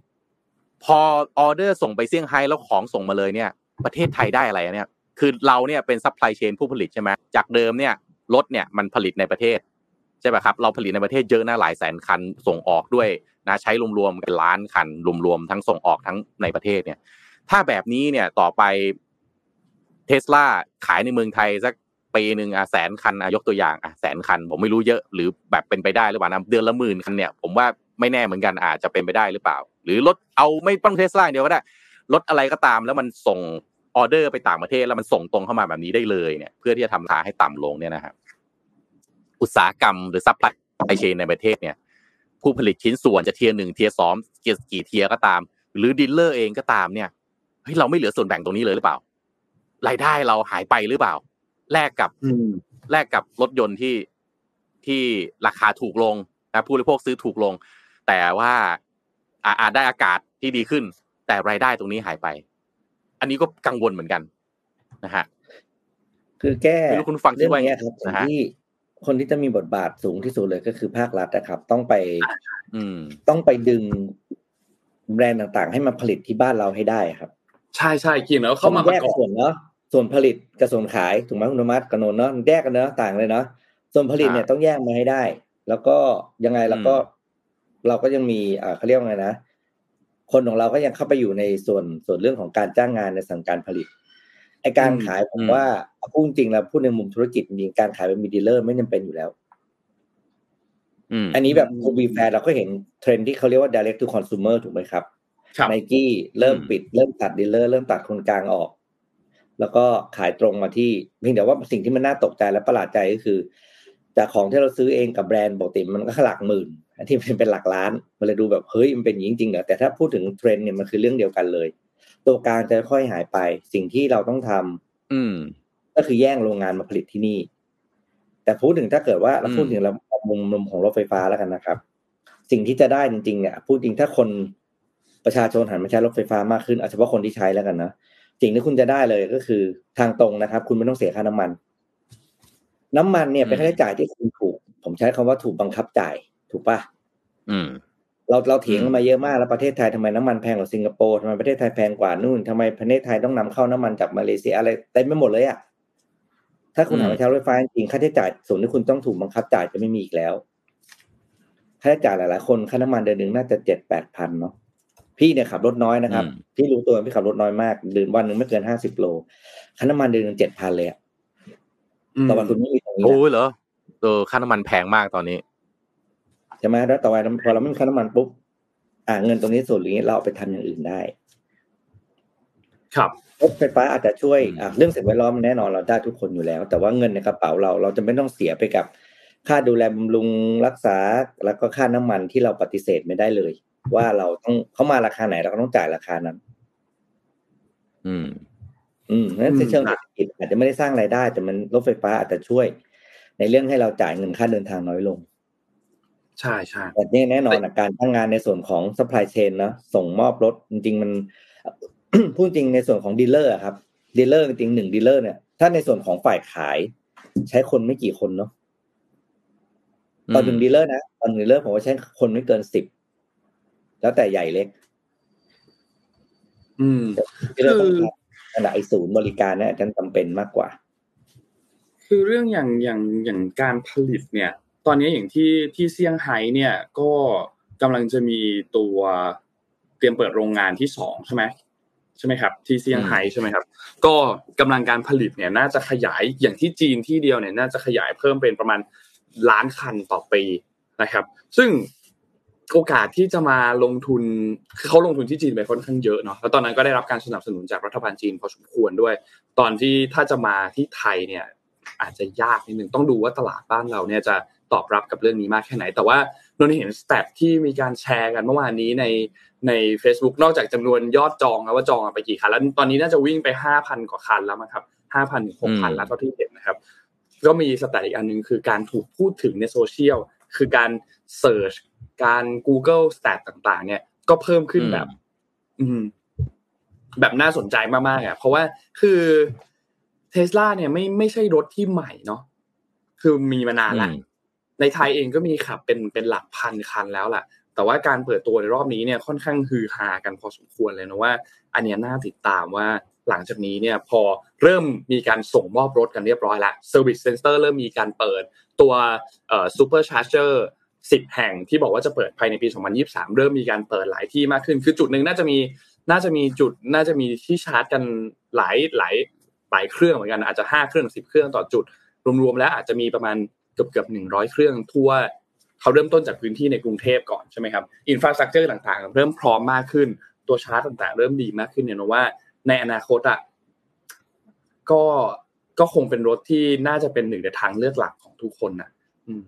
พอออเดอร์ส่งไปเซี่ยงไฮ้แล้วของส่งมาเลยเนี่ย ประเทศไทยได้อะไรอะเนี่ย คือเราเนี่ยเป็น supply chain ผู้ผลิตใช่ไหมจากเดิมเนี่ยรถเนี่ยมันผลิตในประเทศใช่ป่ะครับเราผลิตในประเทศเยอะนะหลายแสนคันส่งออกด้วยนะใช้รวมๆเป็นล้านคันรวมๆทั้งส่งออกทั้งในประเทศเนี่ย ถ้าแบบนี้เนี่ยต่อไปเทสลาขายในเมืองไทยสักปีหนึ่งอะแสนคันอะยกตัวอย่างอะแสนคัน ผมไม่รู้เยอะหรือแบบเป็นไปได้หรือเปล่านะเดือนละหมื่นคันเนี่ยผมว่าไม่แน่เหมือนกันอาจจะเป็นไปได้หรือเปล่า หรือรถเอาไม่ต้องเทสลาเดียวก็ได้รถอะไรก็ตามแล้วมันส่งออเดอร์ไปต่างประเทศแล้วมันส่งตรงเข้ามาแบบนี้ได้เลยเนี่ย เพื่อที่จะทำราคาให้ต่ำลงเนี่ยนะครับอุตสาหกรรมหรือ supply chain ในประเทศเนี่ย ผู้ผลิตชิ้นส่วนจะ tier หนึ่ง tier สองกี่ กี่ tier ก็ตาม หรือ dealer เองก็ตามเนี่ย เฮ้ยเราไม่เหลือส่วนแบ่งตรงนี้เลยหรือเปล่า รายได้เราหายไปหรือเปล่า แลกกับแลกกับรถยนต์ที่ที่ราคาถูกลงนะผู้บริโภคซื้อถูกลง แต่ว่าอาจได้อากาศที่ดีขึ้น แต่รายได้ตรงนี้หายไป อันนี้ก็กังวลเหมือนกันนะฮะคือแก้ไม่รู้คุณฟังเรื่องนี้ครับที่คนที่จะมีบทบาทสูงที่สุดเลยก็คือภาครัฐนะครับ ต้องไป อืมต้องไปดึงแบรนด์ต่างๆ ให้มาผลิตที่บ้านเราให้ได้ครับ ใช่ใช่กินแล้วเข้ามาแยกส่วนเนาะส่วนผลิตกับส่วนขายถูกไหมคุณโทมัสกับนนเนาะแยกกันเนาะต่างเลยเนาะส่วนผลิตเนี่ยต้องแยกมาให้ได้ แล้วก็ยังไงแล้วก็ เราก็ยังมีอ่าเขาเรียกว่าไงนะคนของเราก็ยังเข้าไปอยู่ในส่วนส่วนเรื่องของการจ้างงานในสั่งการผลิตไอการขายผมว่าพูดจริงแล้วพูดในมุมธุรกิจจริงการขายเป็นมีดีลเลอร์ไม่จาเป็นอยู่แล้วอันนี้แบบ to be fair เราก็เห็นเทรนที่เขาเรียกว่า direct to consumer ถูกไหมครับ ไนกี้เริ่มปิดเริ่มตัด dealer เริ่มตัดคนกลางออก แล้วก็ขายตรงมาที่เพียงแต่ว่าสิ่งที่มันน่าตกใจและประหลาดใจก็คือ จากของที่เราซื้อเองกับแบรนด์ปกติมันก็หลักหมื่นอันที่เป็นเป็นหลักล้านมันเลยดูแบบเฮ้ยมันเป็นจริงๆเหรอแต่ถ้าพูดถึงเทรนเนี่ยมันคือเรื่องเดียวกันเลย ตัวกลางจะค่อยหายไป สิ่งที่เราต้องทำอืม ก็คือแย่งโรงงานมาผลิตที่นี่ แต่พูดถึงถ้าเกิดว่าเราพูดถึงเรามุมมุมของรถไฟฟ้าแล้วกันนะครับ สิ่งที่จะได้จริงๆเนี่ยพูดจริงถ้าคน ประชาชนหันมาใช้รถไฟฟ้ามากขึ้นเอาเฉพาะคนที่ใช้แล้วกันนะสิ่งที่คุณจะได้เลยก็คือทางตรงนะครับ คุณไม่ต้องเสียค่าน้ำมัน น้ำมันเนี่ยเป็นค่าใช้จ่ายที่คุณถูก ผมใช้คำว่าถูกบังคับจ่าย ถูกปะอืม เราเราเถียงกันมาเยอะมากแล้วประเทศไทยทำไมน้ำมันแพงกว่าสิงคโปร์ทำไมประเทศไทยแพงกว่านู่นทำไมประเทศไทยต้องนำเข้าน้ำมันจากมาเลเซียอะไรเต็มไปหมดเลยอะถ้าคุณหาใช้รถไฟฟ้าจริงค่าใช้จ่ายส่วนที่คุณต้องถูกบังคับจ่ายจะไม่มีอีกแล้วค่าใช้จ่ายหลายๆคนค่าน้ำมันเดือนหนึ่งน่าจะเจ็ดแปดพันเนาะ พี่เนี่ยขับรถน้อยนะครับ พี่รู้ตัวพี่ขับรถน้อยมากเดือนวันหนึ่งไม่เกินห้าสิบโลค่าน้ำมันเดือนหนึ่งเจ็ดพันเลยอะต่อวันคุณไม่มีตรงนี้โอ้ยเหรอเออค่าน้ำมันแพงมากตอนนี้ใช่ไหมแล้วต่อไปพอเราไม่มีค่าน้ำมันปุ๊บอ่าเงินตรงนี้ส่วนนี้เราเอาไปทำอย่างอื่นได้ ครับรถไฟฟ้าอาจจะช่วยอ่าเรื่องสิ่งแวดล้อมแน่นอนเราได้ทุกคนอยู่แล้ว แต่ว่าเงินในกระเป๋าเราเราจะไม่ต้องเสียไปกับ ค่าดูแลบำรุงรักษาแล้วก็ค่าน้ำมันที่เราปฏิเสธไม่ได้เลย ว่าเราต้องเขามาราคาไหนเราก็ต้องจ่ายราคานั้น อืม อืมนั้นในเชิงเศรษฐกิจอาจจะไม่ได้สร้างรายได้ แต่มันรถไฟฟ้าอาจจะช่วย ในเรื่องให้เราจ่ายเงินค่าเดินทางน้อยลง ใช่ใช่แต่นี่แน่นอนการจ้างงานในส่วนของ supply chain นะส่งมอบรถจริง ๆ มันพูดจริงในส่วนของ dealer ครับ dealer จริงหนึ่ง dealer เนี่ยถ้าในส่วนของฝ่ายขาย ใช้คนไม่กี่คนเนาะตอนถึง dealer นะตอน dealer ผมว่าใช้คนไม่เกินสิบ แล้วแต่ใหญ่เล็ก อืมคือขณะไอศูนย์บริการเนี่ยจะจำเป็นมากกว่า คือเรื่องอย่างอย่างอย่างการผลิตเนี่ย ตอนนี้อย่างที่ที่เซี่ยงไฮ้เนี่ย ก็กำลังจะมีตัวเตรียมเปิดโรงงานที่สองใช่ไหมใช่ไหมครับ ที่เซี่ยงไฮ้ใช่ไหมครับ ก็กำลังการผลิตเนี่ยน่าจะขยายอย่างที่จีนที่เดียวเนี่ยน่าจะขยายเพิ่มเป็นประมาณล้านคันต่อปีนะครับ ซึ่ง โอกาสที่จะมาลงทุนเขาลงทุนที่จีนไปค่อนข้างเยอะเนาะแล้วตอนนั้นก็ได้รับการสนับสนุนจากรัฐบาลจีนพอสมควรด้วย ตอนที่ถ้าจะมาที่ไทยเนี่ยอาจจะยากนิดนึงต้องดูว่าตลาดบ้านเราเนี่ยจะตอบรับกับเรื่องนี้มากแค่ไหน แต่ว่านนเห็นสเตปที่มีการแชร์กันเมื่อวานนี้ในใน Facebook นอกจากจำนวนยอดจองแล้วว่าจองไปกี่คันแล้วตอนนี้น่าจะวิ่งไปห้าพันกว่าคันแล้วมั้งครับห้าพันถึงหกพันแล้วเท่าที่เห็นนะครับ ก็มี stat อีกอันนึงคือการถูกพูดถึงในโซเชียล คือการ search การ Google Stat ต่างๆ เนี่ยก็เพิ่มขึ้นแบบ อืม แบบน่าสนใจมากๆอะเพราะว่าคือเทสลาเนี่ยไม่ไม่ใช่รถที่ใหม่เนาะคือมีมานานแล้วในไทยเองก็มีขับเป็นเป็นหลักพันคันแล้วแหละแต่ว่าการเปิดตัวในรอบนี้เนี่ยค่อนข้างฮือฮากันพอสมควรเลยนะว่า อันนี้น่าติดตามว่า หลังจากนี้เนี่ยพอเริ่มมีการส่งมอบรถกันเรียบร้อยแล้ว service center เริ่มมีการเปิดตัว supercharger สิบแห่งที่บอกว่าจะเปิดภายในปี 2023 เริ่มมีการเปิดหลายที่มากขึ้น คือจุดหนึ่งน่าจะมีน่าจะมีจุดน่าจะมีที่ชาร์จกันหลายหลายหลายเครื่องเหมือนกันอาจจะห้าเครื่องสิบเครื่องต่อจุด รวมๆแล้วอาจจะมีประมาณเกือบเกือบหนึ่งร้อยเครื่องทั่วเขาเริ่มต้นจากพื้นที่ในกรุงเทพก่อนใช่ไหมครับอินฟราสตรักเจอร์ต่างๆ เริ่มพร้อมมากขึ้นตัวชาร์จต่างๆ เริ่มดีมากขึ้นเนี่ยนะว่า ในอนาคตอะก็ก็คงเป็นรถที่น่าจะเป็นหนึ่งในทางเลือกหลักของทุกคนนะอืม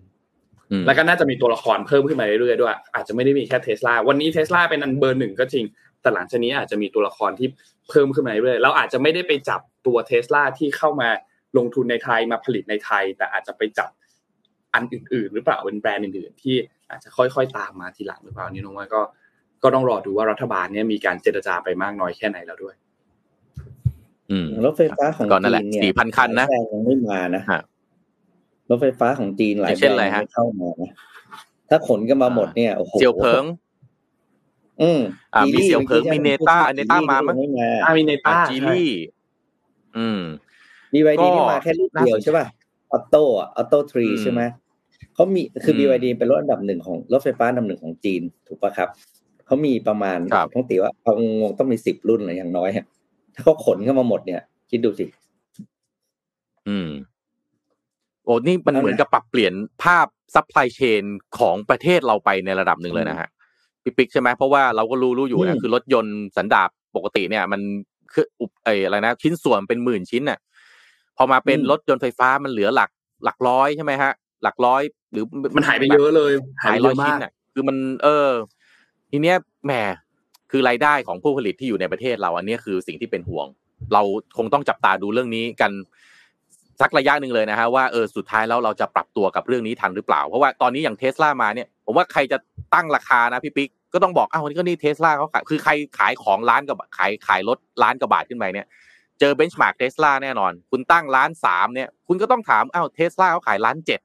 อืมแล้วก็น่าจะมีตัวละครเพิ่มขึ้นมาเรื่อยๆด้วย อาจจะไม่ได้มีแค่เทสลาวันนี้เทสลาเป็นอันเบอร์หนึ่งก็จริง แต่หลังจากนี้อาจจะมีตัวละครที่เพิ่มขึ้นมาเรื่อยๆเราอาจจะไม่ได้ไปจับตัวเทสลาที่เข้ามาลงทุนในไทยมาผลิตในไทย แต่อาจจะไปจับอันอื่น ๆ หรือเปล่าเป็นแบรนด์อื่นๆ ที่อาจจะค่อยๆตามมาทีหลังหรือเปล่านี่น้องว่าก็ก็ต้องรอดูว่ารัฐบาลเนี่ยมีการเจรจาไปมากน้อยแค่ไหนแล้วด้วยอืม รถไฟฟ้าของก็นั่นแหละจีนเนี่ยสี่พันคันนะหลายแบรด์ยังไม่มานะฮะรถไฟฟ้าของจีนหลายอย่างแบเช่รนนอะไรด์ยังฮะไม่เข้ามานะถ้าขนกันมาหมดเนี่ยโอ้โหเจียวเพิง อืมอ่ามีเสี่ยวเผิงมีเนต้าจีเนต้ามามั้ยไม่มาอามีเนต้าจีลี่ อืม BYD นี่มาแค่รุ่นเดียวน่าสนใจใช่ป่ะ Atto อะ Atto three อืมใช่ไหมเขามีคือม BYD เป็นรถอันดับหนึ่งของรถไฟฟ้าอันดับหนึ่งของจีน ถูกปะครับเขามีประมาณครับต้องตีว่าเอางงๆต้องมีสิบรุ่นเลยอย่างน้อย ฮะถ้าเขาขนเข้ามาหมดเนี่ย คิดดูสิ อืม โอ้นี่มันเอานะเหมือนกับปรับเปลี่ยนภาพ supply chain ของประเทศเราไปในระดับหนึ่งเลยนะฮะพี่ปิ๊กใช่ไหมเพราะว่าเราก็รู้รู้อยู่อืนะมคือรถยนต์สันดาปปกติเนี่ย มันคืออุปเอออะไรนะชิ้นส่วนเป็นหมื่นชิ้นน่ะ พอมาเป็นรถยนต์ไฟฟ้ามันเหลือหลัก หลักร้อยใช่ไหมฮะ หลักร้อย หรือมันหายไปเยอะเลย หายหายไปเยร้อยอะชิ้มานกน่ะ คือมัน เออ ทีเนี้ยแหม คือรายได้ของผู้ผลิตที่อยู่ในประเทศเราอันเนี้ยคือสิ่งที่เป็นห่วง เราคงต้องจับตาดูเรื่องนี้กันสักระยะหนึ่งเลยนะฮะว่าเออสุดท้ายแล้วเราจะปรับตัวกับเรื่องนี้ทันหรือเปล่า เพราะว่าตอนนี้อย่างเทสลามาเนี่ยผมว่าใครจะตั้งราคานะพี่ปิ๊กก็ต้องบอกอ้าววันนี้ก็นี่เทสลาเขาขายคือใครขายของล้านกับขายขายรถล้านกว่าบาทขึ้นไปเนี่ย เจอ benchmark เทสลาแน่นอน คุณตั้งล้านสามเนี่ย คุณก็ต้องถามอ้าวเทสลาเขาขายล้านเจ็ด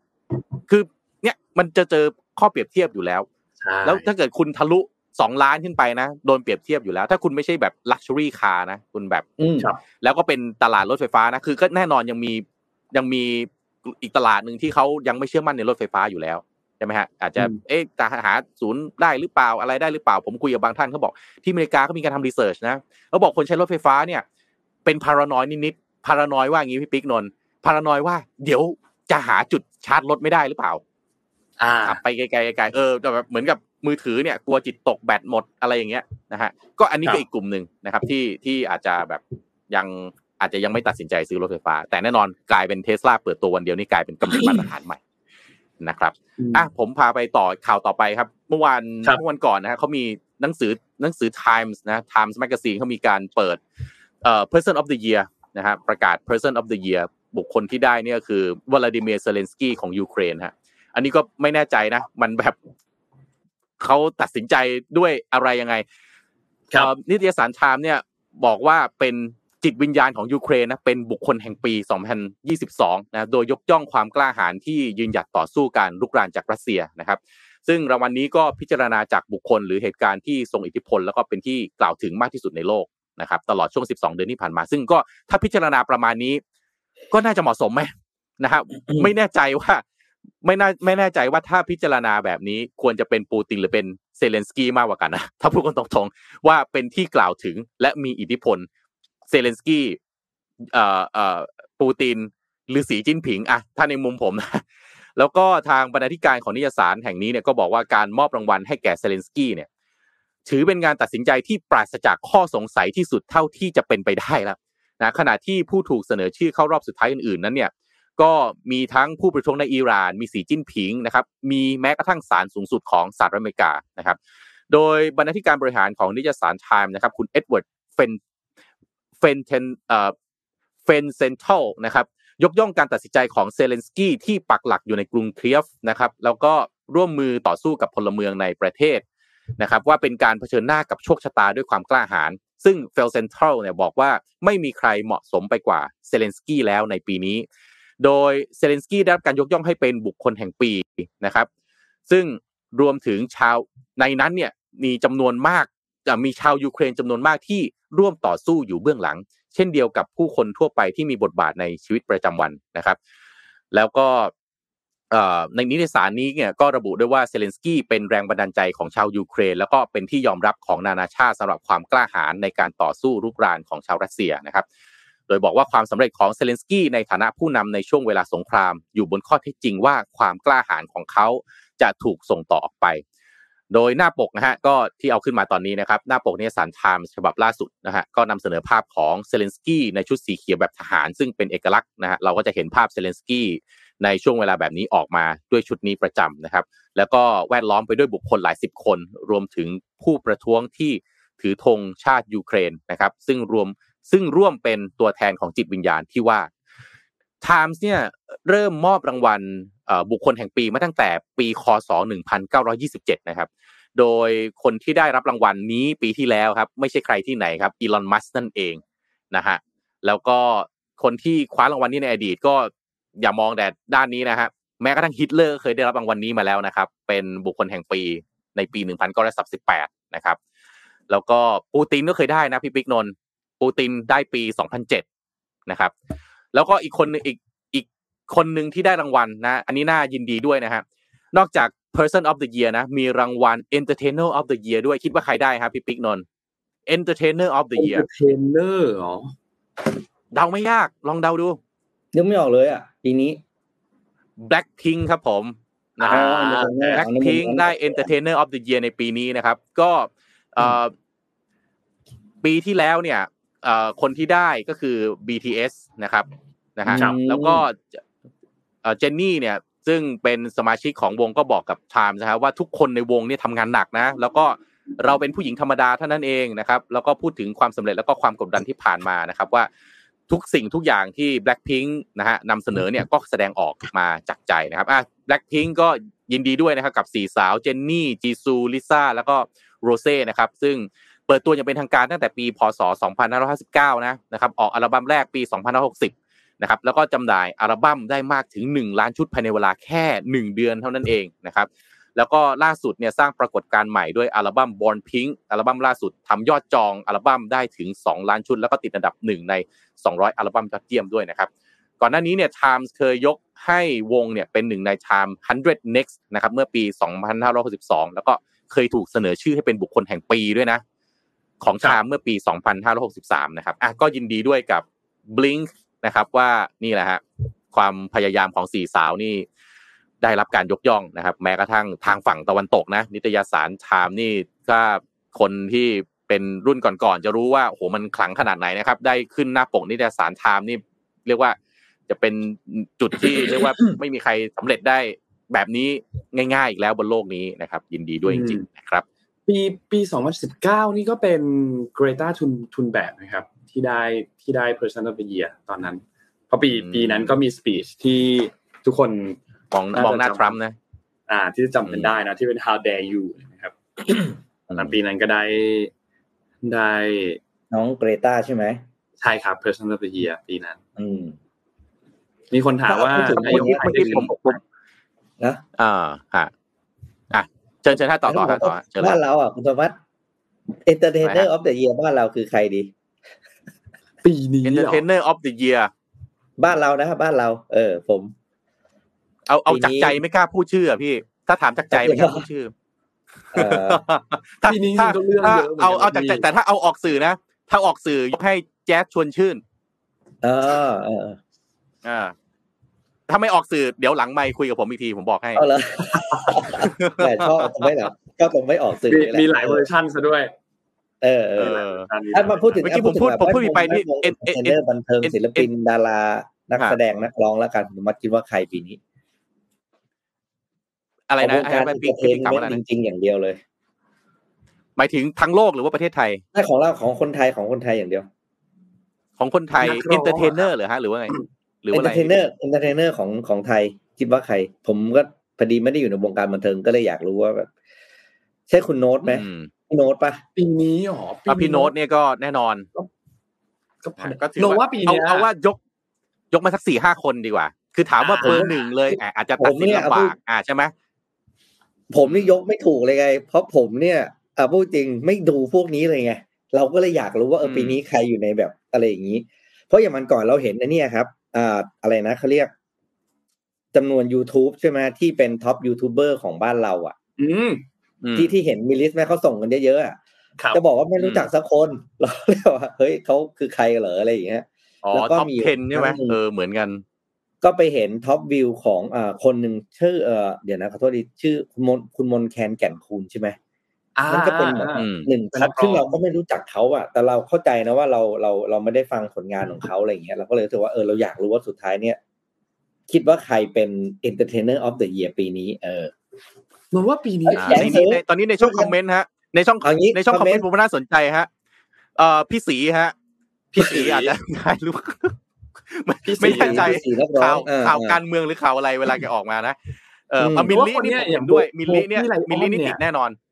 คือเนี่ยมันจะเจอข้อเปรียบเทียบอยู่แล้วใช่แล้วถ้าเกิดคุณทะลุ สองล้านขึ้นไปนะ โดนเปรียบเทียบอยู่แล้ว ถ้าคุณไม่ใช่แบบ luxury car นะ คุณแบบอืมครับแล้วก็เป็นตลาดรถไฟฟ้านะ คือก็แน่นอนยังมียังมีอีกตลาดหนึ่งที่เขายังไม่เชื่อมั่นในรถไฟฟ้าอยู่แล้วใช่ไหมฮะอาจจะอืมเอ๊ะจะหาศูนย์ได้หรือเปล่าอะไรได้หรือเปล่า ผมคุยกับบางท่านเขาบอกที่อเมริกาเขามีการทำรีเสิร์ชนะเขาบอกคนใช้รถไฟฟ้าเนี่ย เป็นพารานอยนิดๆพารานอยว่าอย่างนี้พี่ปิ๊กนนท์พารานอยว่า เดี๋ยวจะหาจุดชาร์จรถไม่ได้หรือเปล่าอ่าขับไปไกลๆไกลๆเออแต่แบบเหมือนกับ มือถือเนี่ยกลัวจิตตกแบตหมดอะไรอย่างเงี้ยนะฮะก็อันนี้ครัก็บอีกกลุ่มหนึ่งนะครับที่ที่อาจจะแบบยังอาจจะยังไม่ตัดสินใจซื้อรถไฟฟ้า แต่แน่นอนกลายเป็นเทสลาเปิดตัววันเดียวนี่กลายเป็นกำหนดมาตรฐานใหม่นะครับอะผมพาไปต่อข่าวต่อไปครับ เมื่อวานครับเมื่อวันก่อนนะฮะเขามีหนังสือหนังสือ Times นะ Times Magazine เขามีการเปิดเอ่อ Person of the Year นะฮะประกาศ Person of the Year บุคคลที่ได้เนี่ยคือวลาดิเมียร์เซเลนสกี้ของยูเครนฮะอันนี้ก็ไม่แน่ใจนะ มันแบบ เขาตัดสินใจด้วยอะไรยังไงครับเอ่อนิตยสารไทม์เนี่ยบอกว่าเป็นจิตวิญญาณของยูเครนนะเป็นบุคคลแห่งปี 2022 นะโดยยกย่องความกล้าหาญที่ยืนหยัดต่อสู้การลุกรานจากรัสเซียนะครับ ซึ่งรางวัลนนี้ก็พิจารณาจากบุคคลหรือเหตุการณ์ที่ทรงอิทธิพล แล้วก็เป็นที่กล่าวถึงมากที่สุดในโลกนะครับตลอดช่วง 12 เดือนที่ผ่านมา ซึ่งก็ถ้าพิจารณาประมาณนี้ ก็น่าจะเหมาะสมไหมนะครับไม่แน่ใจว่า ไม่น่าไม่แน่ใจว่าถ้าพิจารณาแบบนี้ควรจะเป็นปูตินหรือเป็นเซเลนสกี้มากกว่ากันนะถ้าพูดกันตรงๆว่าเป็นที่กล่าวถึงและมีอิทธิพลเซเลนสกี้เอ่อเอ่อปูตินหรือสีจิ้นผิงอะถ้าในมุมผมนะแล้วก็ทางบรรณาธิการของนิตยสารแห่งนี้เนี่ยก็บอกว่าการมอบรางวัลให้แก่เซเลนสกี้เนี่ย ถือเป็นการตัดสินใจที่ปราศจากข้อสงสัยที่สุดเท่าที่จะเป็นไปได้แล้วนะขณะที่ผู้ถูกเสนอชื่อเข้ารอบสุดท้ายอื่นๆนั้นเนี่ย ก็มีทั้งผู้ประท้วงในอิหร่าน มีสีจิ้นผิงนะครับ มีแม้กระทั่งศาลสูงสุดของสหรัฐอเมริกานะครับ โดยบรรณาธิการบริหารของนิตยสารไทม์นะครับ คุณเอ็ดเวิร์ดเฟนเฟนเทนเอ่อเฟนเซนทัลนะครับ ยกย่องการตัดสินใจของเซเลนสกี้ที่ปักหลักอยู่ในกรุงเคียฟนะครับ แล้วก็ร่วมมือต่อสู้กับพลเมืองในประเทศนะครับ ว่าเป็นการเผชิญหน้ากับโชคชะตาด้วยความกล้าหาญซึ่งเฟลเซนทัลเนี่ยบอกว่าไม่มีใครเหมาะสมไปกว่าเซเลนสกี้แล้วในปีนี้ โดยเซเลนสกี้ได้รับการยกย่องให้เป็นบุคคลแห่งปีนะครับ ซึ่งรวมถึงชาวในนั้นเนี่ยมีจำนวนมากจะมีชาวยูเครนจำนวนมากที่ร่วมต่อสู้อยู่เบื้องหลัง เช่นเดียวกับผู้คนทั่วไปที่มีบทบาทในชีวิตประจำวันนะครับ แล้วก็ในนิตยสารนี้เนี่ยก็ระบุด้วยว่าเซเลนสกี้เป็นแรงบันดาลใจของชาวยูเครน แล้วก็เป็นที่ยอมรับของนานาชาติสำหรับความกล้าหาญในการต่อสู้รุกรานของชาวรัสเซียนะครับ โดยบอกว่าความสำเร็จของเซเลนสกี้ในฐานะผู้นำในช่วงเวลาสงคราม อยู่บนข้อเท็จจริงว่าความกล้าหาญของเขาจะถูกส่งต่อออกไป โดยหน้าปกนะฮะก็ที่เอาขึ้นมาตอนนี้นะครับ หน้าปกนิตยสารไทม์ฉบับล่าสุดนะฮะก็นำเสนอภาพของเซเลนสกี้ในชุดสีเขียวแบบทหาร ซึ่งเป็นเอกลักษณ์นะฮะเราก็จะเห็นภาพเซเลนสกี้ในช่วงเวลาแบบนี้ออกมาด้วยชุดนี้ประจำนะครับ แล้วก็แวดล้อมไปด้วยบุคคลหลายสิบคน รวมถึงผู้ประท้วงที่ถือธงชาติยูเครนนะครับ ซึ่งรวม ซึ่งร่วมเป็นตัวแทนของจิตวิญญาณที่ว่า Times เนี่ยเริ่มมอบรางวัลบุคคลแห่งปีมาตั้งแต่ปีคศ 1927 นะครับ โดยคนที่ได้รับรางวัลนี้ปีที่แล้วครับ ไม่ใช่ใครที่ไหนครับอีลอนมัสนั่นเองนะฮะแล้วก็คนที่คว้ารางวัลนี้ในอดีตก็อย่ามองแต่ด้านนี้นะฮะแม้กระทั่งฮิตเลอร์เคยได้รับรางวัลนี้มาแล้วนะครับ เป็นบุคคลแห่งปีในปี 1918นะครับ แล้วก็ปูตินก็เคยได้นะพี่ปิ๊กนนท์ ปูตินได้ปี 2007 นะครับ แล้วก็อีกคนนึงอีกอีกคนหนึ่งที่ได้รางวัลนะ อันนี้น่ายินดีด้วยนะฮะนอกจาก Person of the Year นะ มีรางวัล Entertainer of the Year ด้วยคิดว่าใครได้ครับพี่ปิ๊กนนท์ Entertainer of the Year Entertainer อ๋อเดาไม่ยากลองเดาดูนึกไม่ออกเลยอะปีนี้ Blackpink ครับผมนะฮะอ๋อ Blackpink ได้ Entertainer of the Year ในปีนี้นะครับ ก็เอ่อปีที่แล้วเนี่ยเอ่อ คนที่ได้ก็คือ BTS นะครับนะฮะครับแล้วก็เอ่อเจนนี่เนี่ยซึ่งเป็นสมาชิกของวงก็บอกกับ Times นะครับว่าทุกคนในวงเนี่ยทำงานหนักนะ แล้วก็เราเป็นผู้หญิงธรรมดาเท่านั้นเองนะครับ แล้วก็พูดถึงความสำเร็จแล้วก็ความกดดันที่ผ่านมานะครับ ว่าทุกสิ่งทุกอย่างที่ Blackpink นะฮะนำเสนอเนี่ยก็แสดงออกมาจากใจนะครับอะ Blackpink ก็ยินดีด้วยนะครับกับสี่สาวเจนนี่จีซูลิซ่าแล้วก็โรเซ่นะครับ ซึ่ง เปิดตัวอย่างเป็นทางการตั้งแต่ปีพศ 2559 นะนะครับออกอัลบั้มแรกปี 2560 นะครับแล้วก็จำหน่ายอัลบั้มได้มากถึง 1 ล้านชุดภายในเวลาแค่ 1 เดือนเท่านั้นเองนะครับแล้วก็ล่าสุดเนี่ยสร้างปรากฏการณ์ใหม่ด้วยอัลบั้ม Born Pink อัลบั้มล่าสุดทำยอดจองอัลบั้มได้ถึง 2 ล้านชุด แล้วก็ติดอันดับ 1 ใน 200 อัลบั้มยอดเยี่ยมด้วยนะครับก่อนหน้านี้เนี่ย Times เคยยกให้วงเนี่ยเป็นหนึ่งใน Time 100 Next นะครับเมื่อปี 2562 แล้วก็เคยถูกเสนอชื่อให้เป็นบุคคลแห่งปีด้วยนะ ของ Time เมื่อปี 2563 นะครับอะก็ยินดีด้วยกับ Blink นะครับว่านี่แหละฮะความพยายามของสี่สาวนี่ได้รับการยกย่องนะครับ แม้กระทั่งทางฝั่งตะวันตกนะ นิตยสารไทม์นี่ถ้าคนที่เป็นรุ่นก่อนๆจะรู้ว่าโหมันขลังขนาดไหนนะครับ ได้ขึ้นหน้าปกนิตยสารไทม์นี่ เรียกว่าจะเป็นจุดที่เรียกว่าไม่มีใครสำเร็จได้แบบนี้ง่าย ๆ อีกแล้วบนโลกนี้นะครับ ยินดีด้วยจริงๆนะครับ ปีปี2019 นี่ก็เป็นเกรตาทุนทุนแบบนะครับ ที่ได้ที่ได้ Person of the Year ตอนนั้น เพราะปีอืมปีนั้นก็มีสปีชที่ทุกคนมองมองหน้าทรัมป์นะ อ่า ที่จะจำกันได้นะ ที่เป็น How dare you นะครับตอนนั้นปีนั้นก็ได้ได้น้องเกรตาใช่ไหมใช่ครับ Person of the Year ปีนั้น อืมมีคนถามว่าพูดถึงนายกไทยเมื่อกี้เป็นผมผมนะอ่าฮะอะ เชิญเชิญท่านต่อต่อฮะต่อฮะเชิญเลยบ้านเราอะคุณธวัฒน์ Entertainer of the Year บ้านเราคือใครดี ปีนี้เหรอ Entertainer of the Year บ้านเรานะครับบ้านเรา เออ ผม เอาเอาปีนี้จากใจไม่กล้าพูดชื่ออะพี่ ถ้าถามจากใจไม่กล้าพูดชื่อเอ่อถ้าปีนี้ถ้าก็เรื่องถ้าเยอะหมืนกันเอาเอาจากใจแต่ถ้าเอาออกสื่อนะถ้าออกสื่อยกให้แจ๊สชวนชื่น เออ เอออ่า ถ้าไม่ออกสื่อเดี๋ยวหลังไม่คุยกับผมอีกทีผมบอกให้เอาเลยแต่ชอบตรงไม่หรอก็ตรงไม่ออกสื่อมีนี่แะมีหลายเวอร์ชันซะด้วย เออเอเอออถ้ามาพูดถึงเมื่อกี้ผมพูดผมพูดไปนี่เอ็นเอ็นเดอร์บันเทิงเอ็นศิลปินดารานักฮะแสดงนักร้องแล้วกันผมมัดคิดว่าใครปีนี้ อะไรนะขงวงไอ้การแบบเอนเตอร์เทพี่นกลับเมมานแล้วต์นะจริงๆอย่างเดียวเลย หมายถึงทั้งโลกหรือว่าประเทศไทยใช่ของเราของคนไทยของคนไทยอย่างเดียว ของคนไทยนักร้องเอนเตอร์เทนเนอร์เหรอฮะหรือว่าไง หรือเอว่านอะเตไรอร์เทนเนอร์เอนเตอร์เทนเนอร์ของของไทย คิดว่าใคร ผมก็พอดีไม่ได้อยู่ในวงการบันเทิงก็เลยอยากรู้ว่าแบบใช่คุณโน้ตไหมอืมพี่โน้ตปะปีนี้หรออะพี่โน้ตเนี่ยก็แน่นอน ก็พอก็ถือโนว่าปีเอาเนี้ยเอาว่ายก ยกมาสักสี่ห้าคนดีกว่า คือถามว่าอ่าเบอร์หนึ่งเลยอะอาจจะตัดสินลำบากอ่าใช่ไหมผมนี่ยกไม่ถูกเลยไง เพราะผมเนี่ยอะพูดจริงไม่ดูพวกนี้เลยไงเราก็เลยอยากรู้ว่าเออปีนี้ใครอยู่ในแบบอะไรอย่างนี้ เพราะอย่างมันก่อนเราเห็นอันเนี้ยครับ อ่าอะไรนะเขาเรียกจำนวน YouTube ใช่ไหมที่เป็น top YouTuber ของบ้านเรา อะ อืมอืมที่ที่เห็นมีลิสต์ไหมเขาส่งกันเยอะๆอะครับจะบอกว่าไม่รู้จักสักคนเราเรียกว่าเฮ้ยเขาคือใครเหรออะไรอย่างเงี้ยอ๋อแล้วก็ top มี10ใช่ไหมครั้งนึ่งเออเหมือนกัน ก็ไปเห็น top view ของอ่าคนหนึ่งชื่อเออเดี๋ยวนะขอโทษดีชื่อคุณมนต์คุณมนต์แคนแก่นคูนใช่ไหม อ่ามันก็เป็นแบบอ่าอืมหนึ่งเป็นท็นัอกปร้องซึ่งเราก็ไม่รู้จักเขาอะแต่เราเข้าใจนะว่าเราเราเราไม่ได้ฟังผลงานของเขาอะไรอย่างเงี้ยเราก็เลยรู้สึกว่าเออเราอยากรู้ว่าสุดท้ายเนี่ย คิดว่าใครเป็น entertainer of the year ปีนี้ เออนนว่าปีนี้อ่าแสงในเสรินี้มในตอนนี้ในช่องคอมเมนต์ฮะ ในช่องเอางี้ในช่องคอมเมนต์คผอมเมนต์มน่าสนใจฮะ เอ่อพี่สีฮะ พี่สีอาจจะถ่ายรูปไม่พี่ศรีไม่แน่ใจพี่ศรีนักร้องข่าวเออข่าวเออการเมืองหรือข่าวอะไรเวลาแกออกมานะเอออืมเอามิลลี่เพราะว่าคนนี่เนี้ยผมอเห็ย่างนด้วยโบมิลลี่เนี่ยโบกี้ไลออนมิลลี่นี่เนี่ยติดแน่นอนโ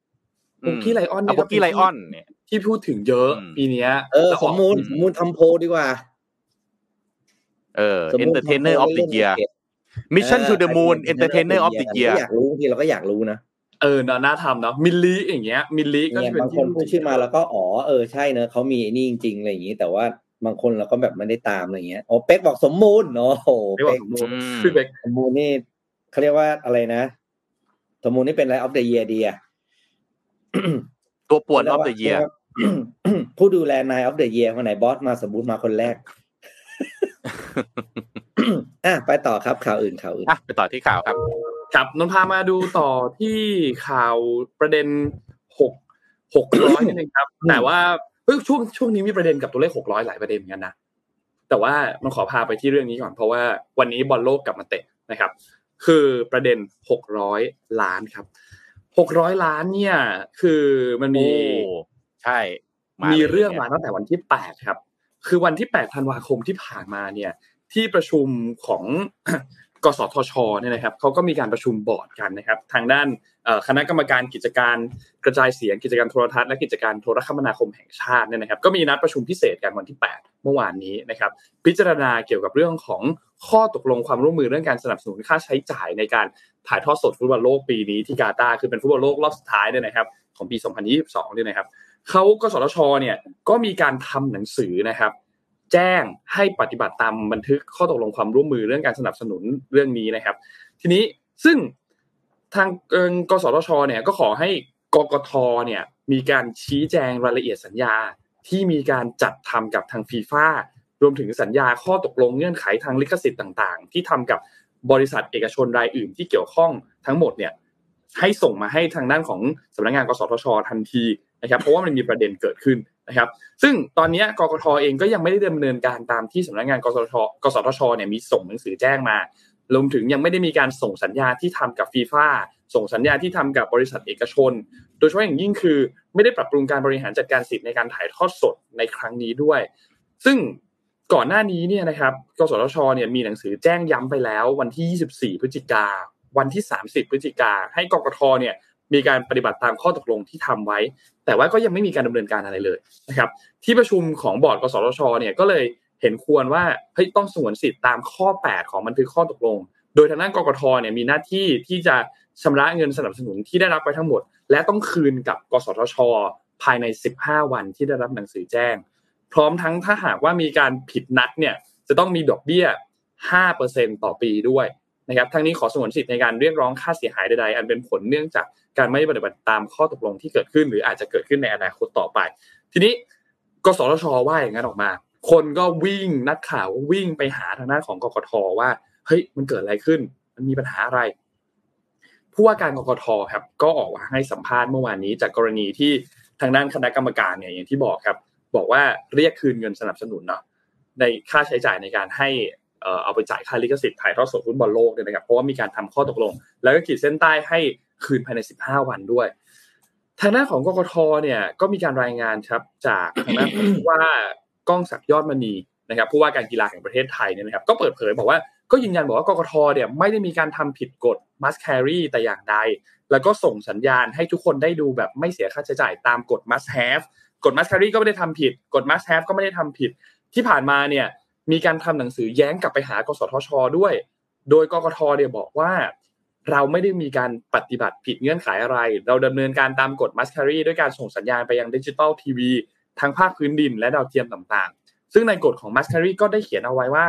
บกี้ไลออนเอาเนี่ยโบกี้ไลออนเนี่ยที่พูดถึงเยอะอืมปีเนี้ย เออแล้วสอมอกมูลอืมสมมูลทำโพลดีกว่า เออสมมุติ entertainer ทำ of โพล the เล่น year เกม mission to the เออ moon ใครเป็น entertainer of the เรา year ก็อยากรู้บางทีเราก็อยากรู้นะเออเนอะน่าทำเนาะมิลลีอย่างเงี้ย มิลลีก็เนี่ยจะเป็นบางที่คนพูดชื่อมาแล้วก็อ๋อเออใช่เนอะเขามีไอ้นี่จริงๆอะไรอย่างนี้ แต่ว่าบางคนเราก็แบบไม่ได้ตามอะไรอย่างเงี้ยโอ้เป๊กบอกสมมูลโอ้โหไม่บอกเป๊กสมมูลอืมพี่เบกสมมูลนี่เขาเรียกว่าอะไรนะ สมมูลนี่เป็นอะไรออฟเดอะเยียดีอะ ตัวป่วน of the year ผู้ดูแลนาย of the year คนไหนบอสมาสมบูรณ์มาคนแรกอะไปต่อครับข่าวอื่นข่าวอื่นอะไปต่อที่ข่าวครับครับนนท์พามาดูต่อที่ข่าวประเด็นหกหกร้อยนิดนึงครับ แต่ว่าเฮ้ยช่วงช่วงนี้มีประเด็นกับตัวเลขหกร้อยหลายประเด็นเหมือนกันนะแต่ว่ามันขอพาไปที่เรื่องนี้ก่อนเพราะว่าวันนี้บอลโลกกลับมาเตะนะครับ คือประเด็นหกร้อยล้านครับ หกร้อยล้านเนี่ย คือมันมีโอ้ใช่ามีลยเรื่องนี่ยมาตั้งแต่วันที่แปดครับ คือวันที่แปดธันวาคมที่ผ่านมาเนี่ย ที่ประชุมของกสทชเนี่ยนะครับเขาก็มีการประชุมบอร์ดกันนะครับ ทางด้านเอ่อคณะกรรมการกิจการกระจายเสียงกิจการโทรทัศน์และกิจการโทรคมนาคมแห่งชาติเนี่ยนะครับ ก็มีนัดประชุมพิเศษกันวันที่ 8 เมื่อวานนี้นะครับ พิจารณาเกี่ยวกับเรื่องของข้อตกลงความร่วมมือเรื่องการสนับสนุนค่าใช้จ่ายในการถ่ายทอดสดฟุตบอลโลกปีนี้ที่กาตาร์คือเป็นฟุตบอลโลกรอบสุดท้ายเนี่ยนะครับ ของปี 2022เนี่ยนะครับเขากสทชเนี่ยก็มีการทำหนังสือนะครับ แจ้งให้ปฏิบัติตามบันทึกข้อตกลงความร่วมมือเรื่องการสนับสนุนเรื่องนี้นะครับ ทีนี้ซึ่งทางกสทชเนี่ยก็ขอให้กกทเนี่ยมีการชี้แจงรายละเอียดสัญญาที่มีการจัดทำกับทางฟีฟ่ารวมถึงสัญญาข้อตกลงเงื่อนไขทางลิขสิทธิ์ต่าง ๆ ที่ทำกับ บริษัทเอกชนรายอื่นที่เกี่ยวข้องทั้งหมดเนี่ยให้ส่งมาให้ทางด้านของสำนักงานกสทช ทันทีนะครับเพราะว่ามันมีประเด็นเกิดขึ้นนะครับ ซึ่งตอนนี้กกทเองก็ยังไม่ได้ดำเนินการตามที่สำนักงานกสทชกสทชเนี่ยมีส่งหนังสือแจ้งมารวมถึงยังไม่ได้มีการส่งสัญญาที่ทำกับฟีฟ่าส่งสัญญาที่ทำกับบริษัทเอกชน โดยเฉพาะอย่างยิ่งคือ ไม่ได้ปรับปรุงการบริหารจัดการสิทธิ์ในการถ่ายทอดสดในครั้งนี้ด้วย ซึ่ง ก่อนหน้านี้เนี่ยนะครับกสทชเนี่ยมีหนังสือแจ้งย้ำไปแล้ว วันที่ 24 พฤศจิกา วันที่ 30 พฤศจิกา ให้กกทเนี่ยมีการปฏิบัติตามข้อตกลงที่ทำไว้ แต่ว่าก็ยังไม่มีการดำเนินการอะไรเลยนะครับที่ประชุมของบอร์ดกสทชเนี่ยก็เลยเห็นควรว่าเฮ้ยต้องสวนสิทธิ์ตามข้อ 8 ของบันทึกข้อตกลง โดยทางด้านกกทเนี่ยมีหน้าที่ที่จะชำระเงินสนับสนุนที่ได้รับไปทั้งหมด และต้องคืนกับกสทช ภายใน 15 วันที่ได้รับหนังสือแจ้ง พร้อมทั้งถ้าหากว่ามีการผิดนัดเนี่ยจะต้องมีดอกเบี้ย 5%ต่อปีด้วยนะครับทั้งนี้ขอสงวนสิทธิ์ในการเรียกร้องค่าเสียหายใดๆ อันเป็นผลเนื่องจากการไม่ปฏิบัติตามข้อตกลงที่เกิดขึ้น หรืออาจจะเกิดขึ้นในอนาคตต่อไป ทีนี้กสทชว่าอย่างนั้นออกมา คนก็วิ่งนักข่าวก็วิ่งไปหาทางด้าของกกทว่าเฮ้ยมันเกิดอะไรขึ้น มันมีปัญหาอะไรผู้ว่าการกกทครับก็ออกมาให้สัมภาษณ์เมื่อวานนี้จากกรณีที่ทางด้านคณะกรรมการเนี่ยอย่างที่บอกครับ บอกว่าเรียกคืนเงินสนับสนุนเนาะในค่าใช้จ่ายในการให้เอ่อเอาไปจ่ายค่าลิขสิทธิ์ถ่ายทอดสดฟุตบอลโลกเนี่ยนะครับเพราะว่ามีการทำข้อตกลง แล้วก็ขีดเส้นใต้ให้คืนภายใน 15 วันด้วย ทางด้านของกกทเนี่ยก็มีการรายงานครับจากทางด้านผู้ว่าก้องศักยอดมณีนะครับผู้ว่าการกีฬาแห่งประเทศไทยเนี่ยนะครับก็เปิดเผยบอกว่าก็ยืนยันบอกว่ากกทเนี่ยไม่ได้มีการทำผิดกฎ must carry แต่อย่างใด แล้วก็ส่งสัญญาณให้ทุกคนได้ดูแบบไม่เสียค่าใช้จ่ายตามกฎ must have กฎ must carry ก็ไม่ได้ทำผิด กฎ must have ก็ไม่ได้ทำผิด ที่ผ่านมาเนี่ยมีการทำหนังสือแย้งกลับไปหากสทช ด้วย โดยกกทเนี่ยบอกว่า เราไม่ได้มีการปฏิบัติผิดเงื่อนไขอะไร เราดำเนินการตามกฎ must carry ด้วยการส่งสัญญาณไปยังดิจิตอลทีวีทั้งภาคพื้นดินและดาวเทียมต่างๆ ซึ่งในกฎของ must carry ก็ได้เขียนเอาไว้ว่า